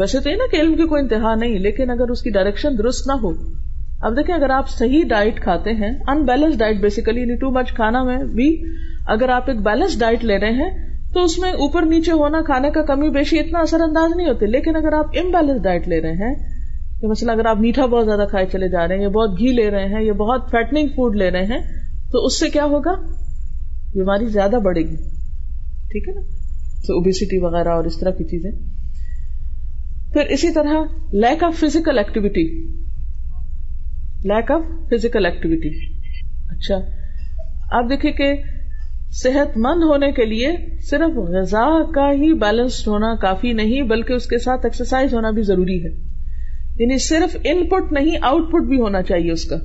A: ویسے تو یہ نا کہ علم کی کوئی انتہا نہیں لیکن اگر اس کی ڈائریکشن درست نہ ہو اب دیکھیں اگر آپ صحیح ڈائٹ کھاتے ہیں ان balance diet basically too much کھانا میں بھی اگر آپ ایک بیلنس ڈائٹ لے رہے ہیں تو اس میں اوپر نیچے ہونا کھانے کا کمی بیشی اتنا اثر انداز نہیں ہوتے لیکن اگر آپ امبیلنس ڈائٹ لے رہے ہیں کہ مثلا اگر آپ میٹھا بہت زیادہ کھائے چلے جا رہے ہیں یا بہت گھی لے رہے ہیں یا بہت فیٹنگ فوڈ لے رہے ہیں تو اس سے کیا ہوگا بیماری زیادہ بڑھے گی ٹھیک ہے نا تو اوبیسٹی وغیرہ اور اس طرح کی چیزیں پھر اسی طرح lack of physical activity lack of physical activity اچھا آپ دیکھیے کہ صحت مند ہونے کے لیے صرف غذا کا ہی بیلنسڈ ہونا کافی نہیں بلکہ اس کے ساتھ ایکسرسائز ہونا بھی ضروری ہے یعنی صرف ان پٹ نہیں آؤٹ پٹ بھی ہونا چاہیے اس کا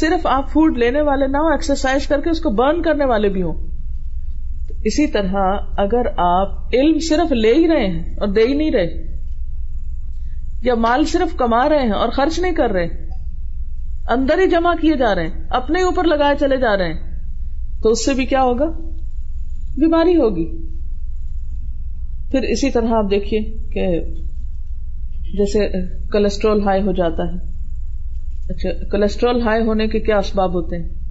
A: صرف آپ فوڈ لینے والے نہ ہو ایکسرسائز کر کے اس کو برن کرنے والے بھی ہوں اسی طرح اگر آپ علم صرف لے ہی رہے ہیں اور دے ہی نہیں رہے یا مال صرف کما رہے ہیں اور خرچ نہیں کر رہے اندر ہی جمع کیے جا رہے ہیں اپنے اوپر لگائے چلے جا رہے ہیں تو اس سے بھی کیا ہوگا بیماری ہوگی پھر اسی طرح آپ دیکھیے کہ جیسے کولیسٹرول ہائی ہو جاتا ہے اچھا کولیسٹرول ہائی ہونے کے کیا اسباب ہوتے ہیں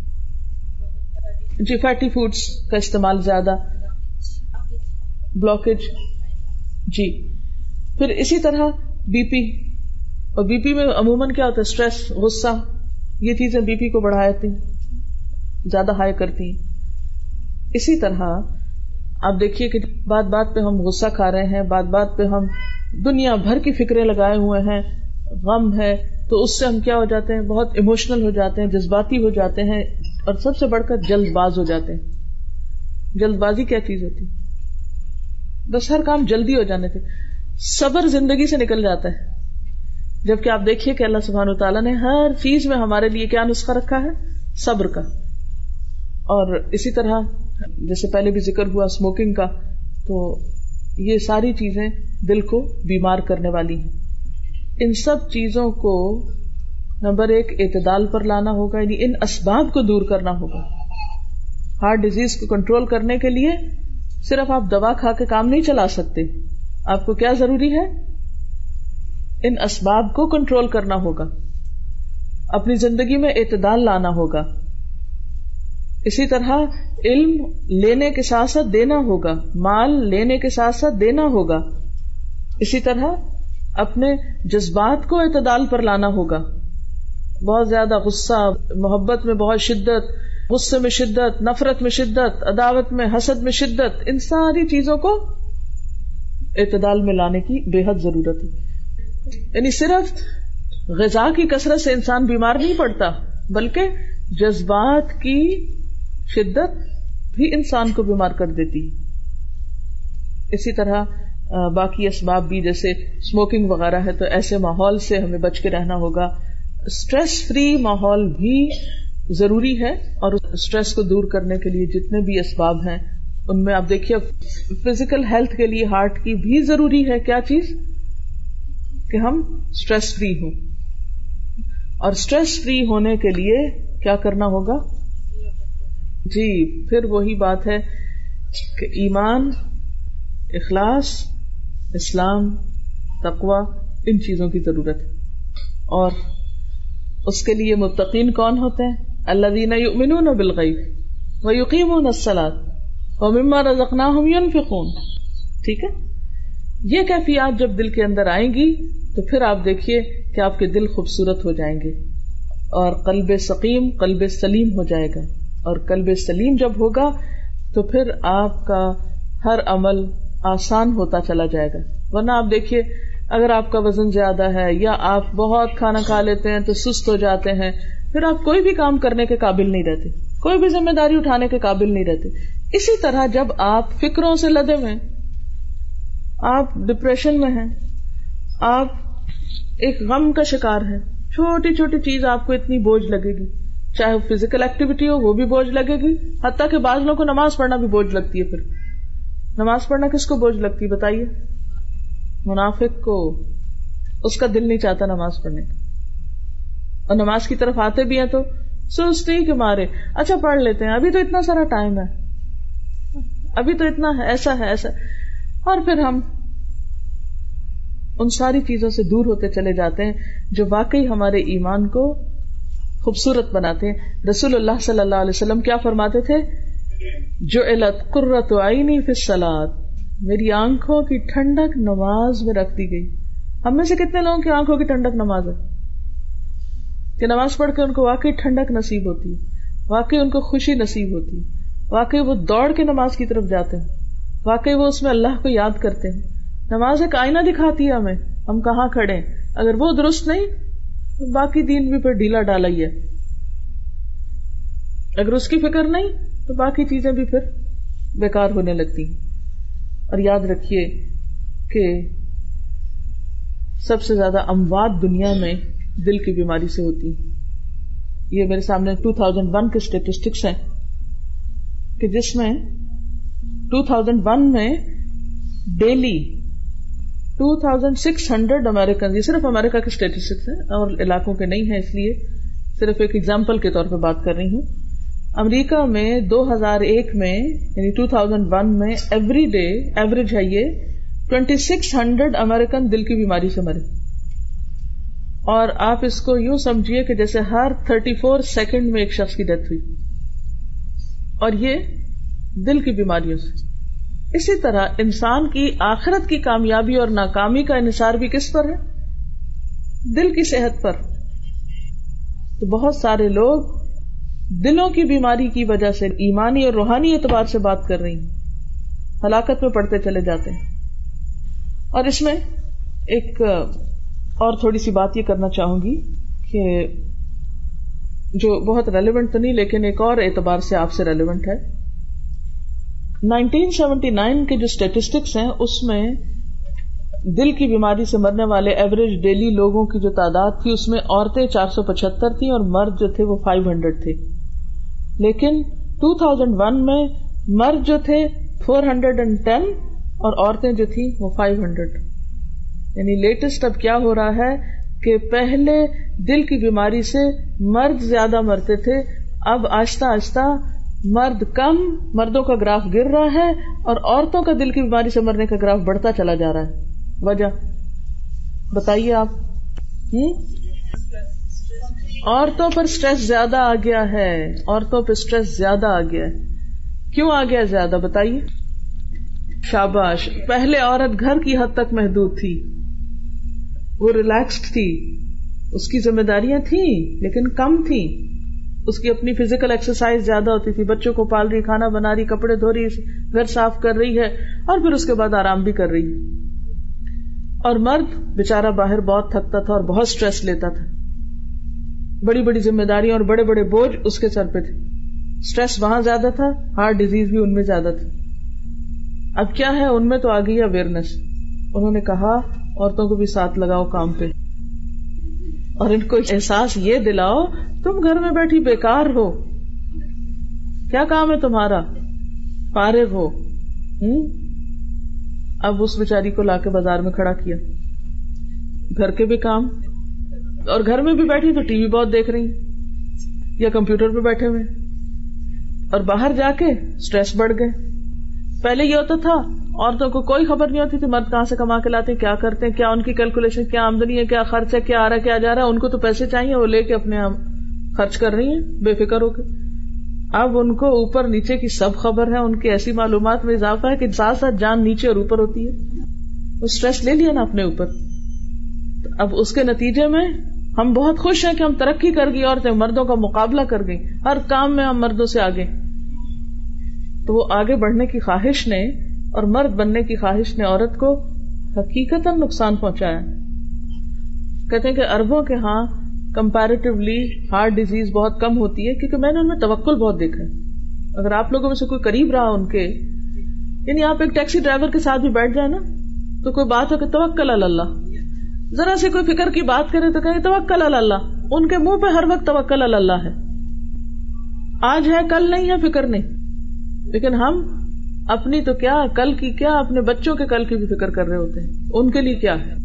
A: جی فیٹی فوڈس کا استعمال زیادہ بلاکج جی پھر اسی طرح بی پی اور بی پی میں عموماً کیا ہوتا ہے اسٹریس غصہ یہ چیزیں بی پی کو بڑھا دیتی زیادہ ہائی کرتی ہیں اسی طرح آپ دیکھیے کہ بات بات پہ ہم غصہ کھا رہے ہیں بات بات پہ ہم دنیا بھر کی فکریں لگائے ہوئے ہیں غم ہے تو اس سے ہم کیا ہو جاتے ہیں بہت ایموشنل ہو جاتے ہیں جذباتی ہو جاتے ہیں اور سب سے بڑھ کر جلد باز ہو جاتے ہیں جلد بازی کیا چیز ہوتی بس ہر کام جلدی ہو جانے تھے صبر زندگی سے نکل جاتا ہے جبکہ آپ دیکھیے کہ اللہ سبحان تعالیٰ نے ہر چیز میں ہمارے لیے کیا نسخہ رکھا ہے صبر کا اور اسی طرح جیسے پہلے بھی ذکر ہوا اسموکنگ کا تو یہ ساری چیزیں دل کو بیمار کرنے والی ہیں ان سب چیزوں کو نمبر ایک اعتدال پر لانا ہوگا یعنی ان اسباب کو دور کرنا ہوگا ہارٹ ڈیزیز کو کنٹرول کرنے کے لیے صرف آپ دوا کھا کے کام نہیں چلا سکتے آپ کو کیا ضروری ہے ان اسباب کو کنٹرول کرنا ہوگا اپنی زندگی میں اعتدال لانا ہوگا اسی طرح علم لینے کے ساتھ ساتھ دینا ہوگا مال لینے کے ساتھ ساتھ دینا ہوگا اسی طرح اپنے جذبات کو اعتدال پر لانا ہوگا بہت زیادہ غصہ محبت میں بہت شدت غصے میں شدت نفرت میں شدت عداوت میں حسد میں شدت ان ساری چیزوں کو اعتدال میں لانے کی بے حد ضرورت ہے یعنی صرف غذا کی کثرت سے انسان بیمار نہیں پڑتا بلکہ جذبات کی شدت بھی انسان کو بیمار کر دیتی اسی طرح باقی اسباب بھی جیسے اسموکنگ وغیرہ ہے تو ایسے ماحول سے ہمیں بچ کے رہنا ہوگا اسٹریس فری ماحول بھی ضروری ہے اور اسٹریس کو دور کرنے کے لیے جتنے بھی اسباب ہیں ان میں آپ دیکھیے فزیکل ہیلتھ کے لیے ہارٹ کی بھی ضروری ہے کیا چیز کہ ہم اسٹریس فری ہوں اور اسٹریس فری ہونے کے لیے کیا کرنا ہوگا جی پھر وہی بات ہے کہ ایمان اخلاص اسلام تقوا ان چیزوں کی ضرورت ہے اور اس کے لیے متقین کون ہوتے ہیں اللہ دینا وہ یقین وہ مما رزق نہ فکون ٹھیک ہے یہ کیفیات جب دل کے اندر آئیں گی تو پھر آپ دیکھیے کہ آپ کے دل خوبصورت ہو جائیں گے اور کلب سکیم کلب سلیم ہو جائے گا اور کلب سلیم جب ہوگا تو پھر آپ کا ہر عمل آسان ہوتا چلا جائے گا ورنہ آپ دیکھیے اگر آپ کا وزن زیادہ ہے یا آپ بہت کھانا کھا لیتے ہیں تو سست ہو جاتے ہیں پھر آپ کوئی بھی کام کرنے کے قابل نہیں رہتے کوئی بھی ذمہ داری اٹھانے کے قابل نہیں رہتے اسی طرح جب آپ فکروں سے لدے ہوئے آپ ڈپریشن میں ہیں آپ ایک غم کا شکار ہے چھوٹی چھوٹی چیز آپ کو اتنی بوجھ لگے گی چاہے وہ فزیکل ایکٹیویٹی ہو وہ بھی بوجھ لگے گی حتیٰ کہ بعض لوگوں کو نماز پڑھنا بھی بوجھ لگتی ہے پھر نماز پڑھنا کس کو بوجھ لگتی بتائیے منافق کو اس کا دل نہیں چاہتا نماز پڑھنے کا اور نماز کی طرف آتے بھی ہیں تو سوچتے ہی کہ مارے اچھا پڑھ لیتے ہیں ابھی تو اتنا سارا ٹائم ہے ابھی تو اتنا ہے ایسا ہے ایسا اور پھر ہم ان ساری چیزوں سے دور ہوتے چلے جاتے ہیں جو واقعی ہمارے ایمان کو خوبصورت بناتے ہیں رسول اللہ صلی اللہ علیہ وسلم کیا فرماتے تھے جو علت سلاد میری آنکھوں کی ٹھنڈک نماز میں رکھ دی گئی ہم میں سے کتنے لوگوں کی آنکھوں کی ٹھنڈک نماز ہے کہ نماز پڑھ کے ان کو واقعی ٹھنڈک نصیب ہوتی واقعی ان کو خوشی نصیب ہوتی ہے واقعی وہ دوڑ کے نماز کی طرف جاتے ہیں واقعی وہ اس میں اللہ کو یاد کرتے ہیں نماز ایک آئینہ دکھاتی ہے ہمیں ہم کہاں کھڑے اگر وہ درست نہیں باقی دین بھی پھر ڈھیلا ڈالا ہی ہے اگر اس کی فکر نہیں تو باقی چیزیں بھی پھر بیکار ہونے لگتی اور یاد رکھیے کہ سب سے زیادہ اموات دنیا میں دل کی بیماری سے ہوتی یہ میرے سامنے ٹو تھاؤزینڈ ون کے اسٹیٹسٹکس ہیں کہ جس میں ٹو تھاؤزینڈ ون میں daily two thousand six hundred American یہ صرف امریکہ کے اسٹیٹسٹکس ہیں اور علاقوں کے نہیں ہیں اس لیے صرف ایک ایگزامپل کے طور پہ بات کر رہی ہوں امریکہ میں دو ہزار ایک میں یعنی ٹو تھاؤزینڈ ون میں ایوری ڈے ایوریج ہے یہ ٹوینٹی سکس ہنڈریڈ امیرکن دل کی بیماری سے مرے اور آپ اس کو یوں سمجھیے کہ جیسے ہر تھرٹی فور سیکنڈ میں ایک شخص کی ڈیتھ ہوئی اور یہ دل کی بیماریوں سے اسی طرح انسان کی آخرت کی کامیابی اور ناکامی کا انحصار بھی کس پر ہے دل کی صحت پر تو بہت سارے لوگ دلوں کی بیماری کی وجہ سے ایمانی اور روحانی اعتبار سے بات کر رہی ہیں ہلاکت میں پڑتے چلے جاتے ہیں اور اس میں ایک اور تھوڑی سی بات یہ کرنا چاہوں گی کہ جو بہت ریلیونٹ تو نہیں لیکن ایک اور اعتبار سے آپ سے ریلیونٹ ہے ایوریج سیونٹی نائن کے جو تعداد تھی اس میں عورتیں چار سو پچہتر تھیں اور مرد جو تھے وہ فائیو ہنڈریڈ تھے لیکن ٹو تھاؤزینڈ ون میں مرد جو تھے فور ہنڈریڈ اینڈ ٹین اور عورتیں جو تھیں وہ فائیو ہنڈریڈ یعنی لیٹسٹ اب کیا ہو رہا ہے کہ پہلے دل کی بیماری سے مرد زیادہ مرتے تھے اب آہستہ آہستہ مرد کم مردوں کا گراف گر رہا ہے اور عورتوں کا دل کی بیماری سے مرنے کا گراف بڑھتا چلا جا رہا ہے وجہ بتائیے آپ عورتوں پر اسٹریس زیادہ آ گیا ہے عورتوں پہ اسٹریس زیادہ آ گیا ہے کیوں آ گیا زیادہ بتائیے شاباش پہلے عورت گھر کی حد تک محدود تھی وہ ریلیکسڈ تھی اس کی ذمہ داریاں تھیں لیکن کم تھی اس کی اپنی فزیکل ایکسرسائز زیادہ ہوتی تھی بچوں کو پال رہی کھانا بنا رہی کپڑے دھو رہی گھر صاف کر رہی ہے اور پھر اس کے بعد آرام بھی کر رہی اور مرد بےچارا باہر بہت تھکتا تھا اور بہت لیتا تھا بڑی بڑی ذمہ داری اور بڑے بڑے بوجھ اس کے سر پہ تھے اسٹریس وہاں زیادہ تھا ہارٹ ڈیزیز بھی ان میں زیادہ تھی اب کیا ہے ان میں تو آ گئی اویئرنیس انہوں نے کہا عورتوں کو بھی ساتھ لگاؤ کام پہ اور ان کو احساس یہ دلاؤ تم گھر میں بیٹھی بےکار ہو کیا کام ہے تمہارا پارے ہو اب اس بیچاری کو لا کے بازار میں کھڑا کیا گھر کے بھی کام اور گھر میں بھی بیٹھی تو ٹی وی بہت دیکھ رہی یا کمپیوٹر پہ بیٹھے ہوئے اور باہر جا کے اسٹریس بڑھ گئے پہلے یہ ہوتا تھا عورتوں کو کوئی خبر نہیں ہوتی تھی مرد کہاں سے کما کے لاتے کیا کرتے ہیں کیا ان کی کیلکولیشن کیا آمدنی ہے کیا خرچ ہے کیا آ رہا ہے کیا جا رہا ہے ان کو تو پیسے چاہیے وہ لے کے اپنے ہم خرچ کر رہی ہیں بے فکر ہو کے اب ان کو اوپر نیچے کی سب خبر ہے ان کی ایسی معلومات میں اضافہ ہے کہ ساتھ ساتھ جان نیچے اور اوپر ہوتی ہے وہ اسٹریس لے لیا نا اپنے اوپر تو اب اس کے نتیجے میں ہم بہت خوش ہیں کہ ہم ترقی کر گئی عورتیں مردوں کا مقابلہ کر گئی ہر کام میں ہم مردوں سے آگے تو وہ آگے بڑھنے کی خواہش نے اور مرد بننے کی خواہش نے عورت کو حقیقت نقصان پہنچایا کہتے ہیں کہ اربوں کے ہاں ہارٹ ڈیزیز بہت کم ہوتی ہے کیونکہ میں میں نے ان بہت دیکھا ہے اگر آپ لوگوں میں سے کوئی قریب رہا ان کے یعنی آپ ایک ٹیکسی ڈرائیور کے ساتھ بھی بیٹھ جائیں نا تو کوئی بات ہو کہ توکل اللہ ذرا سی کوئی فکر کی بات کرے تو کہیں توکل اللہ ان کے منہ پہ ہر وقت توکل اللہ ہے آج ہے کل نہیں ہے فکر نہیں لیکن ہم اپنی تو کیا کل کی کیا اپنے بچوں کے کل کی بھی فکر کر رہے ہوتے ہیں ان کے لیے کیا ہے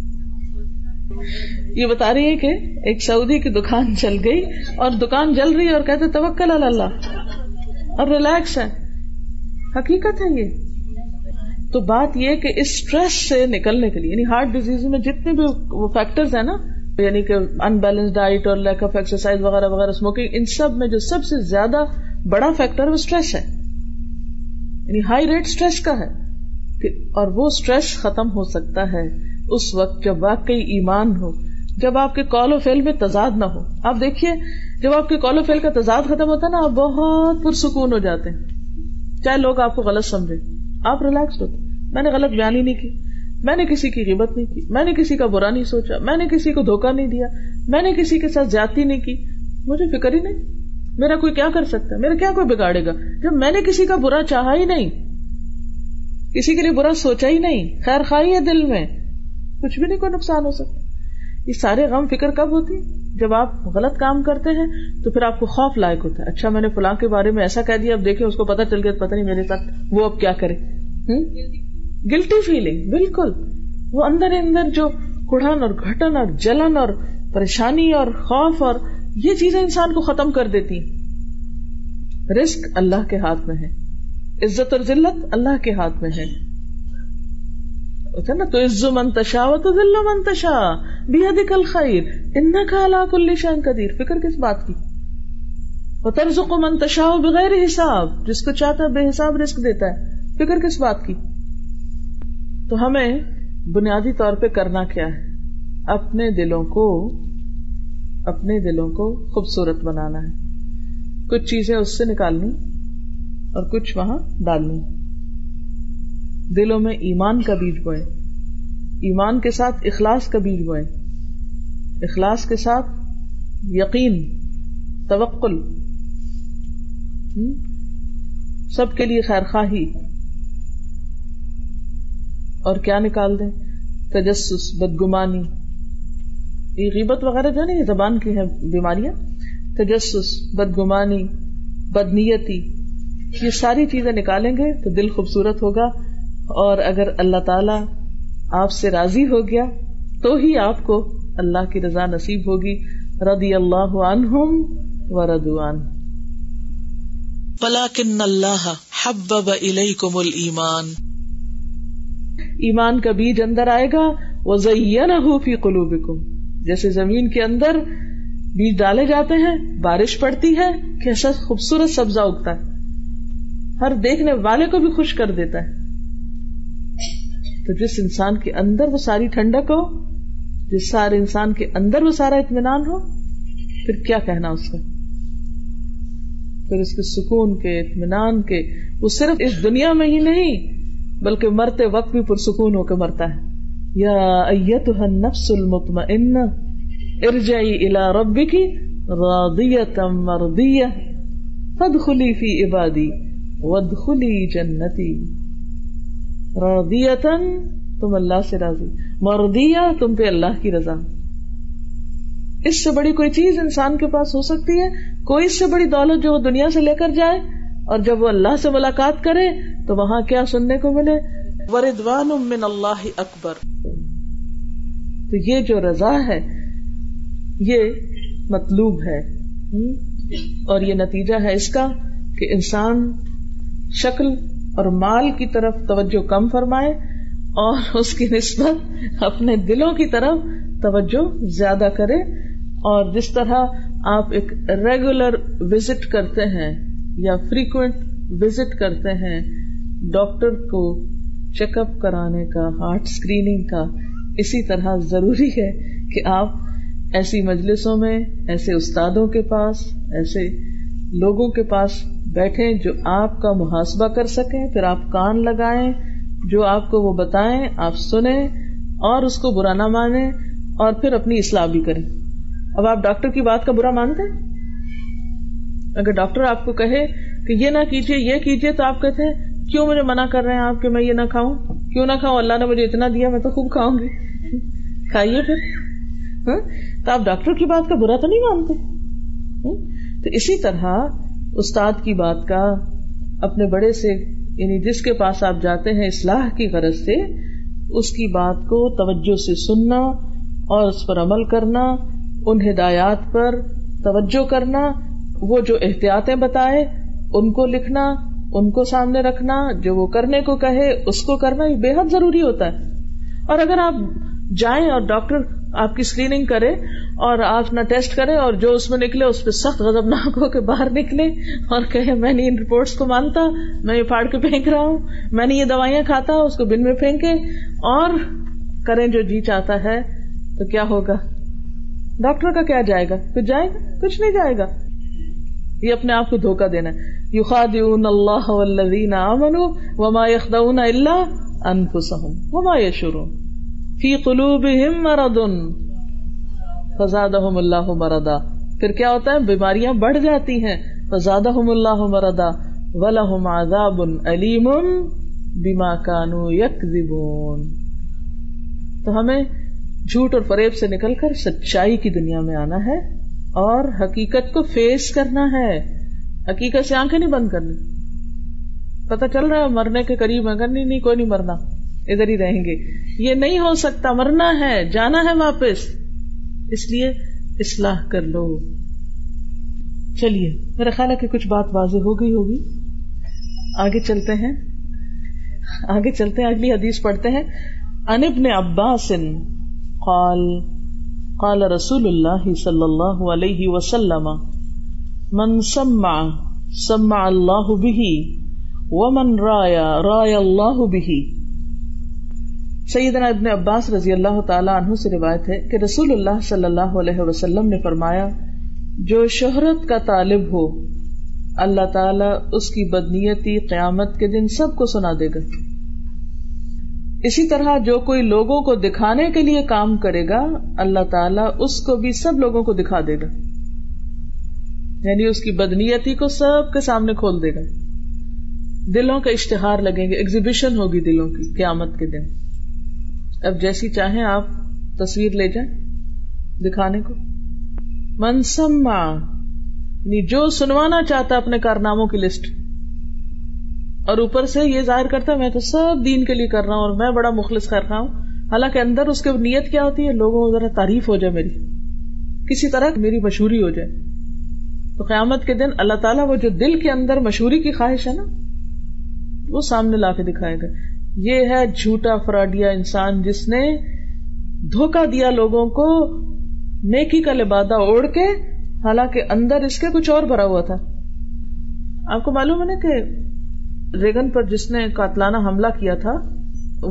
A: یہ بتا رہی ہے کہ ایک سعودی کی دکان چل گئی اور دکان جل رہی ہے اور کہتے توکل اللہ اور ریلیکس ہے حقیقت ہے یہ تو بات یہ کہ اس اسٹریس سے نکلنے کے لیے یعنی ہارٹ ڈیزیز میں جتنے بھی وہ فیکٹرز ہیں نا یعنی کہ ان بیلنس ڈائٹ اور لیک آف ایکسرسائز وغیرہ وغیرہ اسموکنگ ان سب میں جو سب سے زیادہ بڑا فیکٹر وہ اسٹریس ہے یعنی ہائی ریٹ اسٹریس کا ہے اور وہ اسٹریس ختم ہو سکتا ہے اس وقت جب واقعی ایمان ہو جب آپ کے کال و فیل میں تضاد نہ ہو آپ دیکھیے جب آپ کے کال و فیل کا تضاد ختم ہوتا نا آپ بہت پرسکون ہو جاتے ہیں چاہے لوگ آپ کو غلط سمجھے آپ ریلیکس ہوتے میں نے غلط بیان ہی نہیں کی میں نے کسی کی قیمت نہیں کی میں نے کسی کا برا نہیں سوچا میں نے کسی کو دھوکہ نہیں دیا میں نے کسی کے ساتھ جاتی نہیں کی مجھے فکر ہی نہیں میرا کوئی کیا کر سکتا ہے میرا کیا کوئی بگاڑے گا جب میں نے کسی کا برا چاہا ہی نہیں کسی کے لیے برا سوچا ہی نہیں خیر خواہ ہے دل میں کچھ بھی نہیں کوئی نقصان ہو سکتا یہ سارے غم فکر کب ہوتی جب آپ غلط کام کرتے ہیں تو پھر آپ کو خوف لائق ہوتا ہے اچھا میں نے فلاں کے بارے میں ایسا کہہ دیا اب دیکھیں اس کو پتا چل گیا پتہ نہیں میرے ساتھ وہ اب کیا کرے گلٹی فیلنگ بالکل وہ اندر اندر جو کڑھن اور گھٹن اور جلن اور پریشانی اور خوف اور یہ چیزیں انسان کو ختم کر دیتی رسک اللہ کے ہاتھ میں ہے عزت اور ذلت اللہ کے ہاتھ میں ہے نا تو تو منتشا منتشا و ذل ان کا اللہ فکر کس بات کی وہ طرز کو منتشا بغیر حساب جس کو چاہتا ہے بے حساب رسک دیتا ہے فکر کس بات کی تو ہمیں بنیادی طور پہ کرنا کیا ہے اپنے دلوں کو اپنے دلوں کو خوبصورت بنانا ہے کچھ چیزیں اس سے نکالنی اور کچھ وہاں ڈالنی دلوں میں ایمان کا بیج بوئیں ایمان کے ساتھ اخلاص کا بیج بوئیں اخلاص کے ساتھ یقین توکل سب کے لیے خیر خواہی اور کیا نکال دیں تجسس بدگمانی یہ وغیرہ جو ہے نا یہ زبان کی ہیں بیماریاں تجسس بدگمانی بدنیتی یہ ساری چیزیں نکالیں گے تو دل خوبصورت ہوگا اور اگر اللہ تعالی آپ سے راضی ہو گیا تو ہی آپ کو اللہ کی رضا نصیب ہوگی رضی اللہ عنہم و حبب ایمان کا بیج اندر آئے گا فی قلوبکم جیسے زمین کے اندر بیج ڈالے جاتے ہیں بارش پڑتی ہے کیسا خوبصورت سبزہ اگتا ہے ہر دیکھنے والے کو بھی خوش کر دیتا ہے تو جس انسان کے اندر وہ ساری ٹھنڈک ہو جس سارے انسان کے اندر وہ سارا اطمینان ہو پھر کیا کہنا اس کا پھر اس کے سکون کے اطمینان کے وہ صرف اس دنیا میں ہی نہیں بلکہ مرتے وقت بھی پرسکون ہو کے مرتا ہے یا ایتها النفس المطمئن ارجعی الى ربک راضیتا مرضی فادخلی فی عبادی وادخلی جنتی راضیتا تم اللہ سے راضی مرضی تم پہ اللہ کی رضا اس سے بڑی کوئی چیز انسان کے پاس ہو سکتی ہے کوئی اس سے بڑی دولت جو وہ دنیا سے لے کر جائے اور جب وہ اللہ سے ملاقات کرے تو وہاں کیا سننے کو ملے وردوان من اللہ اکبر تو یہ جو رضا ہے یہ مطلوب ہے اور یہ نتیجہ ہے اس کا کہ انسان شکل اور مال کی طرف توجہ کم فرمائے اور اس کی نسبت اپنے دلوں کی طرف توجہ زیادہ کرے اور جس طرح آپ ایک ریگولر وزٹ کرتے ہیں یا فریکوینٹ وزٹ کرتے ہیں ڈاکٹر کو چیک اپ کرانے کا ہارٹ اسکریننگ کا اسی طرح ضروری ہے کہ آپ ایسی مجلسوں میں ایسے استادوں کے پاس ایسے لوگوں کے پاس بیٹھے جو آپ کا محاسبہ کر سکیں پھر آپ کان لگائے جو آپ کو وہ بتائیں آپ سنیں اور اس کو برا نہ مانے اور پھر اپنی اصلاح بھی کریں اب آپ ڈاکٹر کی بات کا برا مانتے ہیں اگر ڈاکٹر آپ کو کہے کہ یہ نہ کیجیے یہ کیجیے تو آپ کہتے ہیں کیوں مجھے منع کر رہے ہیں آپ کہ میں یہ نہ کھاؤں کیوں نہ کھاؤں اللہ نے مجھے اتنا دیا میں تو خوب کھاؤں گی کھائیے پھر ہاں؟ تو آپ ڈاکٹر کی بات کا برا تو نہیں مانتے ہاں؟ تو اسی طرح استاد کی بات کا اپنے بڑے سے یعنی جس کے پاس آپ جاتے ہیں اصلاح کی غرض سے اس کی بات کو توجہ سے سننا اور اس پر عمل کرنا ان ہدایات پر توجہ کرنا وہ جو احتیاطیں بتائے ان کو لکھنا ان کو سامنے رکھنا جو وہ کرنے کو کہے اس کو کرنا یہ بے حد ضروری ہوتا ہے اور اگر آپ جائیں اور ڈاکٹر آپ کی اسکریننگ کرے اور آپ نہ ٹیسٹ کرے اور جو اس میں نکلے اس پہ سخت نہ ہو کے باہر نکلے اور کہے میں نے ان رپورٹس کو مانتا میں یہ پھاڑ کے پھینک رہا ہوں میں نے یہ دوائیاں کھاتا اس کو بن میں پھینکے اور کریں جو جی چاہتا ہے تو کیا ہوگا ڈاکٹر کا کیا جائے گا کچھ جائے گا کچھ نہیں جائے گا یہ اپنے آپ کو دھوکا دینا دون اللہ وما ان مرض بردون فزاد مردا پھر کیا ہوتا ہے بیماریاں بڑھ جاتی ہیں فزاد مردا مرضا بن عذاب علیم بیما کانو یک تو ہمیں جھوٹ اور فریب سے نکل کر سچائی کی دنیا میں آنا ہے اور حقیقت کو فیس کرنا ہے حقیقت سے آنکھیں نہیں بند کرنی پتا چل رہا ہے مرنے کے قریب اگر نہیں کوئی نہیں مرنا ادھر ہی رہیں گے یہ نہیں ہو سکتا مرنا ہے جانا ہے واپس اس لیے اصلاح کر لو چلیے میرا خیال ہے کہ کچھ بات واضح ہو گئی ہوگی آگے چلتے ہیں آگے چلتے ہیں اگلی حدیث پڑھتے ہیں انب نے عباسن قال قال رسول اللہ صلی اللہ علیہ وسلم من سمع سمع اللہ به ومن رایا رایا اللہ به سیدنا ابن عباس رضی اللہ تعالی عنہ سے روایت ہے کہ رسول اللہ صلی اللہ علیہ وسلم نے فرمایا جو شہرت کا طالب ہو اللہ تعالی اس کی بدنیتی قیامت کے دن سب کو سنا دے گا اسی طرح جو کوئی لوگوں کو دکھانے کے لیے کام کرے گا اللہ تعالی اس کو بھی سب لوگوں کو دکھا دے گا یعنی اس کی بدنیتی کو سب کے سامنے کھول دے گا دلوں کا اشتہار لگیں گے ایگزیبیشن ہوگی دلوں کی قیامت کے دن اب جیسی چاہیں آپ تصویر لے جائیں دکھانے کو منسما یعنی جو سنوانا چاہتا اپنے کارناموں کی لسٹ اور اوپر سے یہ ظاہر کرتا ہے میں تو سب دین کے لیے کر رہا ہوں اور میں بڑا مخلص کر رہا ہوں حالانکہ اندر اس کی نیت کیا ہوتی ہے لوگوں کو ذرا تعریف ہو جائے میری کسی طرح میری مشہوری ہو جائے تو قیامت کے دن اللہ تعالیٰ وہ جو دل کے اندر مشہوری کی خواہش ہے نا وہ سامنے لا کے دکھائے گا یہ ہے جھوٹا فراڈیا انسان جس نے دھوکا دیا لوگوں کو نیکی کا لبادہ اوڑھ کے حالانکہ اندر اس کے کچھ اور بھرا ہوا تھا آپ کو معلوم ہے نا کہ ریگن پر جس نے قاتلانہ حملہ کیا تھا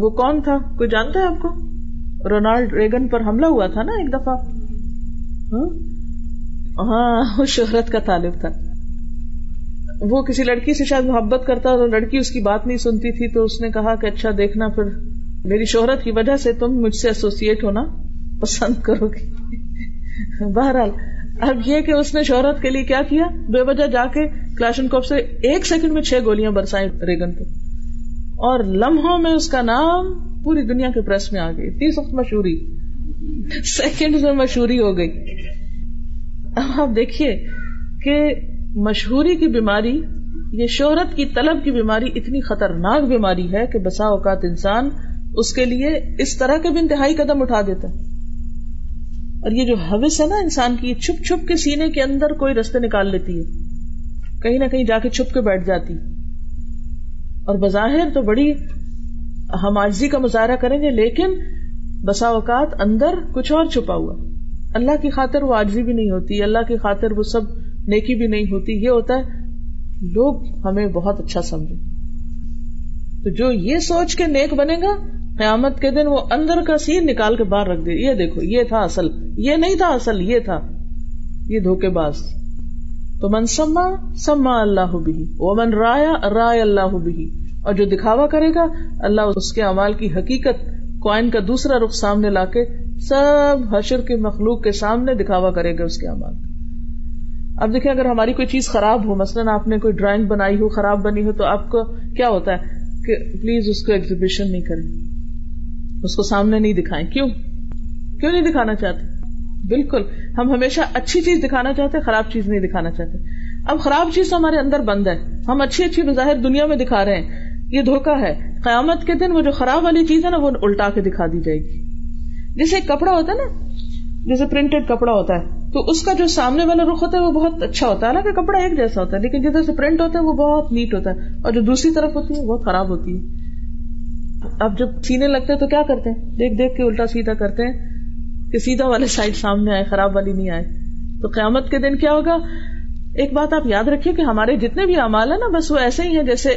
A: وہ کون تھا کوئی جانتا ہے آپ کو رونالڈ ریگن پر حملہ ہوا تھا نا ایک دفعہ ہاں؟, ہاں وہ شہرت کا طالب تھا وہ کسی لڑکی سے شاید محبت کرتا تو لڑکی اس کی بات نہیں سنتی تھی تو اس نے کہا کہ اچھا دیکھنا پھر میری شہرت کی وجہ سے تم مجھ سے ایسوسیٹ ہونا پسند کرو گی بہرحال اب یہ کہ اس نے شہرت کے لیے کیا کیا بے وجہ جا کے کلاشن کوپ سے ایک سیکنڈ میں چھ گولیاں برسائی ریگن پہ اور لمحوں میں اس کا نام پوری دنیا کے پریس میں آ گئی تیس وقت مشہوری سیکنڈ میں مشہوری ہو گئی اب آپ دیکھیے کہ مشہوری کی بیماری یہ شہرت کی طلب کی بیماری اتنی خطرناک بیماری ہے کہ بسا اوقات انسان اس کے لیے اس طرح کے بھی انتہائی قدم اٹھا دیتا ہے اور یہ جو حوث ہے نا انسان کی چھپ چھپ کے سینے کے اندر کوئی رستے نکال لیتی ہے کہیں نہ کہیں جا کے چھپ کے بیٹھ جاتی اور بظاہر تو بڑی ہم آجزی کا مظاہرہ کریں گے لیکن بسا اوقات اندر کچھ اور چھپا ہوا اللہ کی خاطر وہ آجزی بھی نہیں ہوتی اللہ کی خاطر وہ سب نیکی بھی نہیں ہوتی یہ ہوتا ہے لوگ ہمیں بہت اچھا سمجھے تو جو یہ سوچ کے نیک بنے گا قیامت کے دن وہ اندر کا سین نکال کے باہر رکھ دے یہ دیکھو یہ تھا اصل یہ نہیں تھا اصل یہ تھا یہ دھوکے باز تو من سما سما اللہ بھی وہ من رایا رائے اللہ بھی اور جو دکھاوا کرے گا اللہ اس کے عمال کی حقیقت کوائن کا دوسرا رخ سامنے لا کے سب حشر کے مخلوق کے سامنے دکھاوا کرے گا اس کے اعمال اب دیکھیں اگر ہماری کوئی چیز خراب ہو مثلاً آپ نے کوئی ڈرائنگ بنائی ہو خراب بنی ہو تو آپ کو کیا ہوتا ہے کہ پلیز اس کو ایگزیبیشن نہیں کریں اس کو سامنے نہیں دکھائیں کیوں کیوں نہیں دکھانا چاہتے بالکل ہم ہمیشہ اچھی چیز دکھانا چاہتے خراب چیز نہیں دکھانا چاہتے اب خراب چیز ہمارے اندر بند ہے ہم اچھی اچھی مظاہر دنیا میں دکھا رہے ہیں یہ دھوکا ہے قیامت کے دن وہ جو خراب والی چیز ہے نا وہ الٹا کے دکھا دی جائے گی جیسے ایک کپڑا ہوتا ہے نا جیسے پرنٹڈ کپڑا ہوتا ہے تو اس کا جو سامنے والا رخ ہوتا ہے وہ بہت اچھا ہوتا ہے حالانکہ کپڑا ایک جیسا ہوتا ہے لیکن جدھر سے پرنٹ ہوتا ہے وہ بہت نیٹ ہوتا ہے اور جو دوسری طرف ہوتی ہے وہ خراب ہوتی ہے اب جب سینے لگتے تو کیا کرتے ہیں دیکھ دیکھ کے الٹا سیدھا کرتے ہیں کہ سیدھا والے سائڈ سامنے آئے خراب والی نہیں آئے تو قیامت کے دن کیا ہوگا ایک بات آپ یاد رکھیے کہ ہمارے جتنے بھی اعمال ہیں نا بس وہ ایسے ہی ہیں جیسے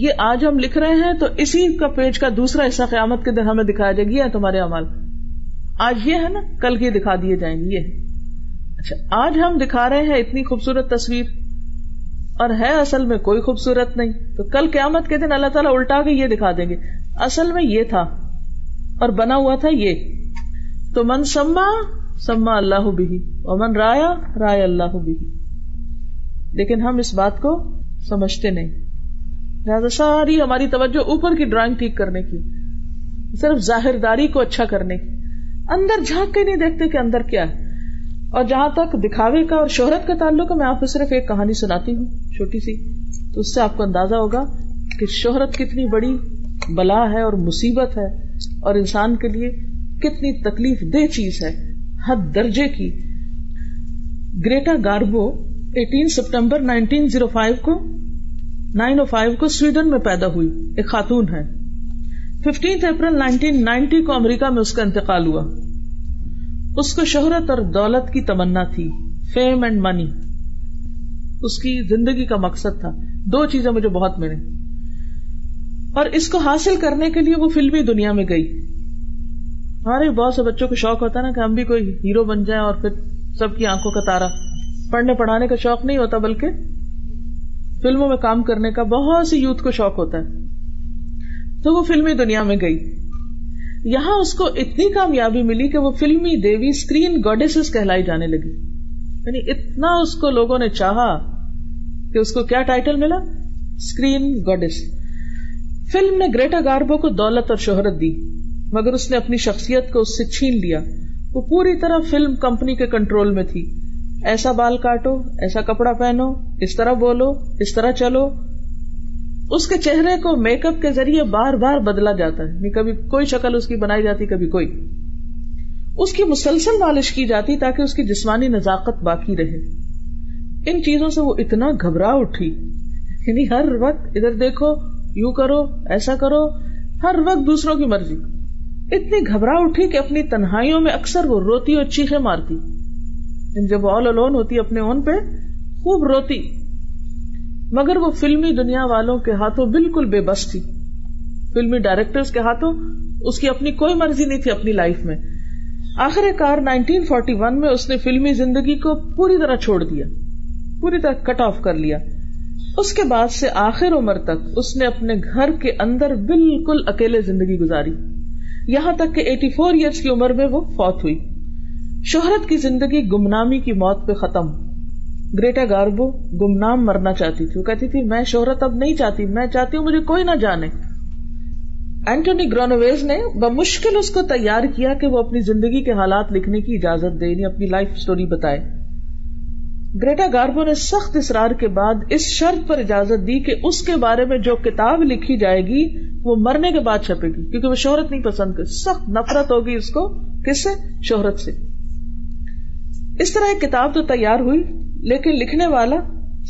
A: یہ آج ہم لکھ رہے ہیں تو اسی کا پیج کا دوسرا حصہ قیامت کے دن ہمیں دکھایا جائے گی یا تمہارے امال آج یہ ہے نا کل دکھا دیے جائیں گے یہ اچھا آج ہم دکھا رہے ہیں اتنی خوبصورت تصویر اور ہے اصل میں کوئی خوبصورت نہیں تو کل قیامت کے دن اللہ تعالیٰ الٹا کے یہ دکھا دیں گے اصل میں یہ تھا اور بنا ہوا تھا یہ تو من سما سما اللہ بھی اور من رایا رائے اللہ بھی لیکن ہم اس بات کو سمجھتے نہیں لہٰذا ساری ہماری توجہ اوپر کی ڈرائنگ ٹھیک کرنے کی صرف ظاہر داری کو اچھا کرنے کی اندر جھانک کے نہیں دیکھتے کہ اندر کیا ہے اور جہاں تک دکھاوے کا اور شہرت کا تعلق ہے میں آپ کو صرف ایک کہانی سناتی ہوں چھوٹی سی تو اس سے آپ کو اندازہ ہوگا کہ شہرت کتنی بڑی بلا ہے اور مصیبت ہے اور انسان کے لیے کتنی تکلیف دہ چیز ہے درجے کی گریٹا گاربو ایٹین کو کو سویڈن میں پیدا ہوئی ایک خاتون ہے ففٹینتھ اپریل نائنٹین نائنٹی کو امریکہ میں اس کا انتقال ہوا اس کو شہرت اور دولت کی تمنا تھی فیم اینڈ منی اس کی زندگی کا مقصد تھا دو چیزیں مجھے بہت ملیں اور اس کو حاصل کرنے کے لیے وہ فلمی دنیا میں گئی ہمارے بہت سے بچوں کو شوق ہوتا ہے نا کہ ہم بھی کوئی ہیرو بن جائیں اور پھر سب کی آنکھوں کا تارا پڑھنے پڑھانے کا شوق نہیں ہوتا بلکہ فلموں میں کام کرنے کا بہت سی یوتھ کو شوق ہوتا ہے تو وہ فلمی دنیا میں گئی یہاں اس کو اتنی کامیابی ملی کہ وہ فلمی دیوی اسکرین گوڈیس کہلائی جانے لگی یعنی اتنا اس کو لوگوں نے چاہا کہ اس کو کیا ٹائٹل ملا اسکرین گوڈیس فلم نے گریٹا گاربو کو دولت اور شہرت دی مگر اس نے اپنی شخصیت کو اس سے چھین لیا وہ پوری طرح فلم کمپنی کے کنٹرول میں تھی ایسا بال کاٹو ایسا کپڑا پہنو اس طرح بولو اس طرح چلو اس کے چہرے کو میک اپ کے ذریعے بار بار بدلا جاتا ہے یعنی کبھی کوئی شکل اس کی بنائی جاتی کبھی کوئی اس کی مسلسل مالش کی جاتی تاکہ اس کی جسمانی نزاکت باقی رہے ان چیزوں سے وہ اتنا گھبرا اٹھی یعنی ہر وقت ادھر دیکھو کرو ایسا کرو ہر وقت دوسروں کی مرضی اتنی گھبرا اٹھی کہ اپنی تنہائیوں میں اکثر وہ روتی اور چیخے مارتی جب آل الون ہوتی اپنے اون پہ خوب روتی مگر وہ فلمی دنیا والوں کے ہاتھوں بالکل بے بس تھی فلمی ڈائریکٹر کے ہاتھوں اس کی اپنی کوئی مرضی نہیں تھی اپنی لائف میں آخر کار نائنٹین فورٹی ون میں اس نے فلمی زندگی کو پوری طرح چھوڑ دیا پوری طرح کٹ آف کر لیا اس کے بعد سے آخر عمر تک اس نے اپنے گھر کے اندر بالکل اکیلے زندگی گزاری یہاں تک کہ ایٹی فور ایئرس کی عمر میں وہ فوت ہوئی شہرت کی زندگی گمنامی کی موت پہ ختم گریٹا گاربو گمنام مرنا چاہتی تھی وہ کہتی تھی میں شہرت اب نہیں چاہتی میں چاہتی ہوں مجھے کوئی نہ جانے اینٹونی گرونویز نے بمشکل اس کو تیار کیا کہ وہ اپنی زندگی کے حالات لکھنے کی اجازت دے یعنی اپنی لائف سٹوری بتائے گریٹا گاربو نے سخت اصرار کے بعد اس شرط پر اجازت دی کہ اس کے بارے میں جو کتاب لکھی جائے گی وہ مرنے کے بعد چھپے گی کیونکہ وہ شہرت نہیں پسند سخت نفرت ہوگی اس کو کس سے شہرت سے اس طرح ایک کتاب تو تیار ہوئی لیکن لکھنے والا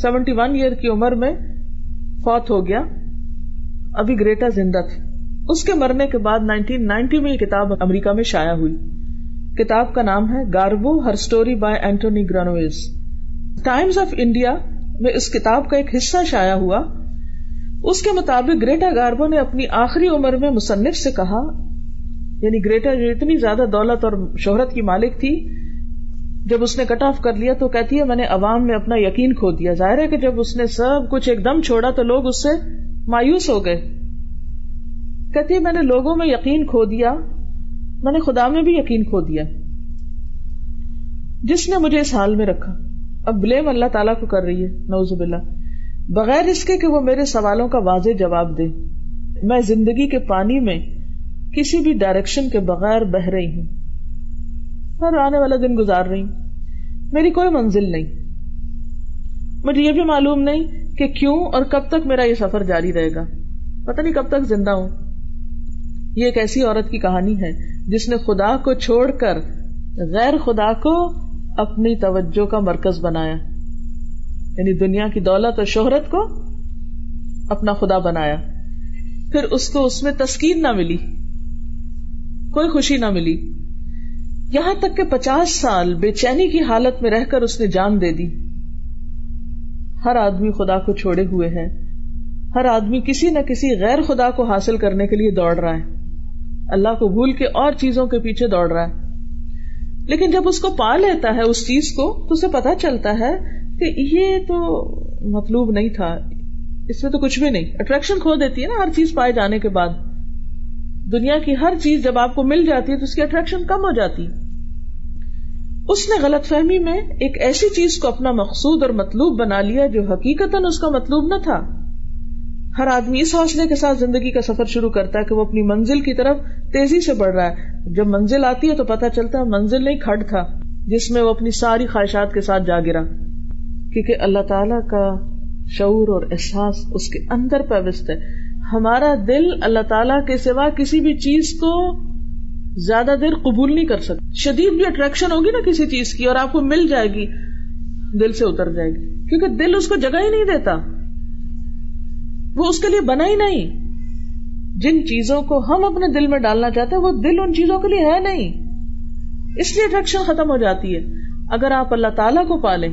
A: سیونٹی ون ایئر کی عمر میں فوت ہو گیا ابھی گریٹا زندہ تھی اس کے مرنے کے بعد نائنٹین نائنٹی میں یہ کتاب امریکہ میں شائع ہوئی کتاب کا نام ہے Garbo her story by Antony گرانویز Times of India میں اس کتاب کا ایک حصہ شائع ہوا اس کے مطابق گریٹا گاربو نے اپنی آخری عمر میں مصنف سے کہا یعنی گریٹا جو اتنی زیادہ دولت اور شہرت کی مالک تھی جب اس نے کٹ آف کر لیا تو کہتی ہے میں نے عوام میں اپنا یقین کھو دیا ظاہر ہے کہ جب اس نے سب کچھ ایک دم چھوڑا تو لوگ اس سے مایوس ہو گئے کہتی ہے میں نے لوگوں میں یقین کھو دیا میں نے خدا میں بھی یقین کھو دیا جس نے مجھے اس حال میں رکھا اب بلیم اللہ تعالیٰ کو کر رہی ہے نوز بغیر اس کے کہ وہ میرے سوالوں کا واضح جواب دے میں زندگی کے پانی میں کسی بھی ڈائریکشن کے بغیر بہ رہی ہوں آنے والا دن گزار رہی ہوں میری کوئی منزل نہیں مجھے یہ بھی معلوم نہیں کہ کیوں اور کب تک میرا یہ سفر جاری رہے گا پتا نہیں کب تک زندہ ہوں یہ ایک ایسی عورت کی کہانی ہے جس نے خدا کو چھوڑ کر غیر خدا کو اپنی توجہ کا مرکز بنایا یعنی دنیا کی دولت اور شہرت کو اپنا خدا بنایا پھر اس کو اس میں تسکین نہ ملی کوئی خوشی نہ ملی یہاں تک کہ پچاس سال بے چینی کی حالت میں رہ کر اس نے جان دے دی ہر آدمی خدا کو چھوڑے ہوئے ہیں ہر آدمی کسی نہ کسی غیر خدا کو حاصل کرنے کے لیے دوڑ رہا ہے اللہ کو بھول کے اور چیزوں کے پیچھے دوڑ رہا ہے لیکن جب اس کو پا لیتا ہے اس چیز کو تو اسے پتا چلتا ہے کہ یہ تو مطلوب نہیں تھا اس میں تو کچھ بھی نہیں اٹریکشن کھو دیتی ہے نا ہر چیز پائے جانے کے بعد دنیا کی ہر چیز جب آپ کو مل جاتی ہے تو اس کی اٹریکشن کم ہو جاتی اس نے غلط فہمی میں ایک ایسی چیز کو اپنا مقصود اور مطلوب بنا لیا جو حقیقت اس کا مطلوب نہ تھا ہر آدمی اس حوصلے کے ساتھ زندگی کا سفر شروع کرتا ہے کہ وہ اپنی منزل کی طرف تیزی سے بڑھ رہا ہے جب منزل آتی ہے تو پتا چلتا ہے منزل نہیں کھڈ تھا جس میں وہ اپنی ساری خواہشات کے ساتھ جا گرا کیونکہ اللہ تعالیٰ کا شعور اور احساس اس کے اندر پیوست ہے ہمارا دل اللہ تعالیٰ کے سوا کسی بھی چیز کو زیادہ دیر قبول نہیں کر سکتا شدید بھی اٹریکشن ہوگی نا کسی چیز کی اور آپ کو مل جائے گی دل سے اتر جائے گی کیونکہ دل اس کو جگہ ہی نہیں دیتا وہ اس کے لیے بنا ہی نہیں جن چیزوں کو ہم اپنے دل میں ڈالنا چاہتے ہیں وہ دل ان چیزوں کے لیے ہے نہیں اس لیے اٹریکشن ختم ہو جاتی ہے اگر آپ اللہ تعالیٰ کو پالیں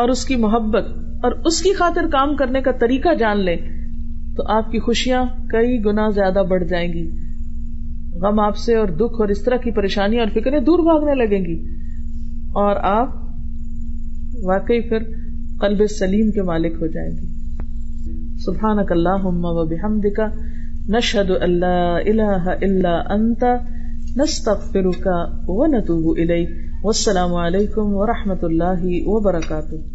A: اور اس کی محبت اور اس کی خاطر کام کرنے کا طریقہ جان لیں تو آپ کی خوشیاں کئی گنا زیادہ بڑھ جائیں گی غم آپ سے اور دکھ اور اس طرح کی پریشانی اور فکریں دور بھاگنے لگیں گی اور آپ واقعی پھر قلب سلیم کے مالک ہو جائیں گے سبحانك اللهم وبحمدك نشهد ان لا اله الا انت نستغفرك ونتوب السلام علیکم و رحمۃ اللہ وبرکاتہ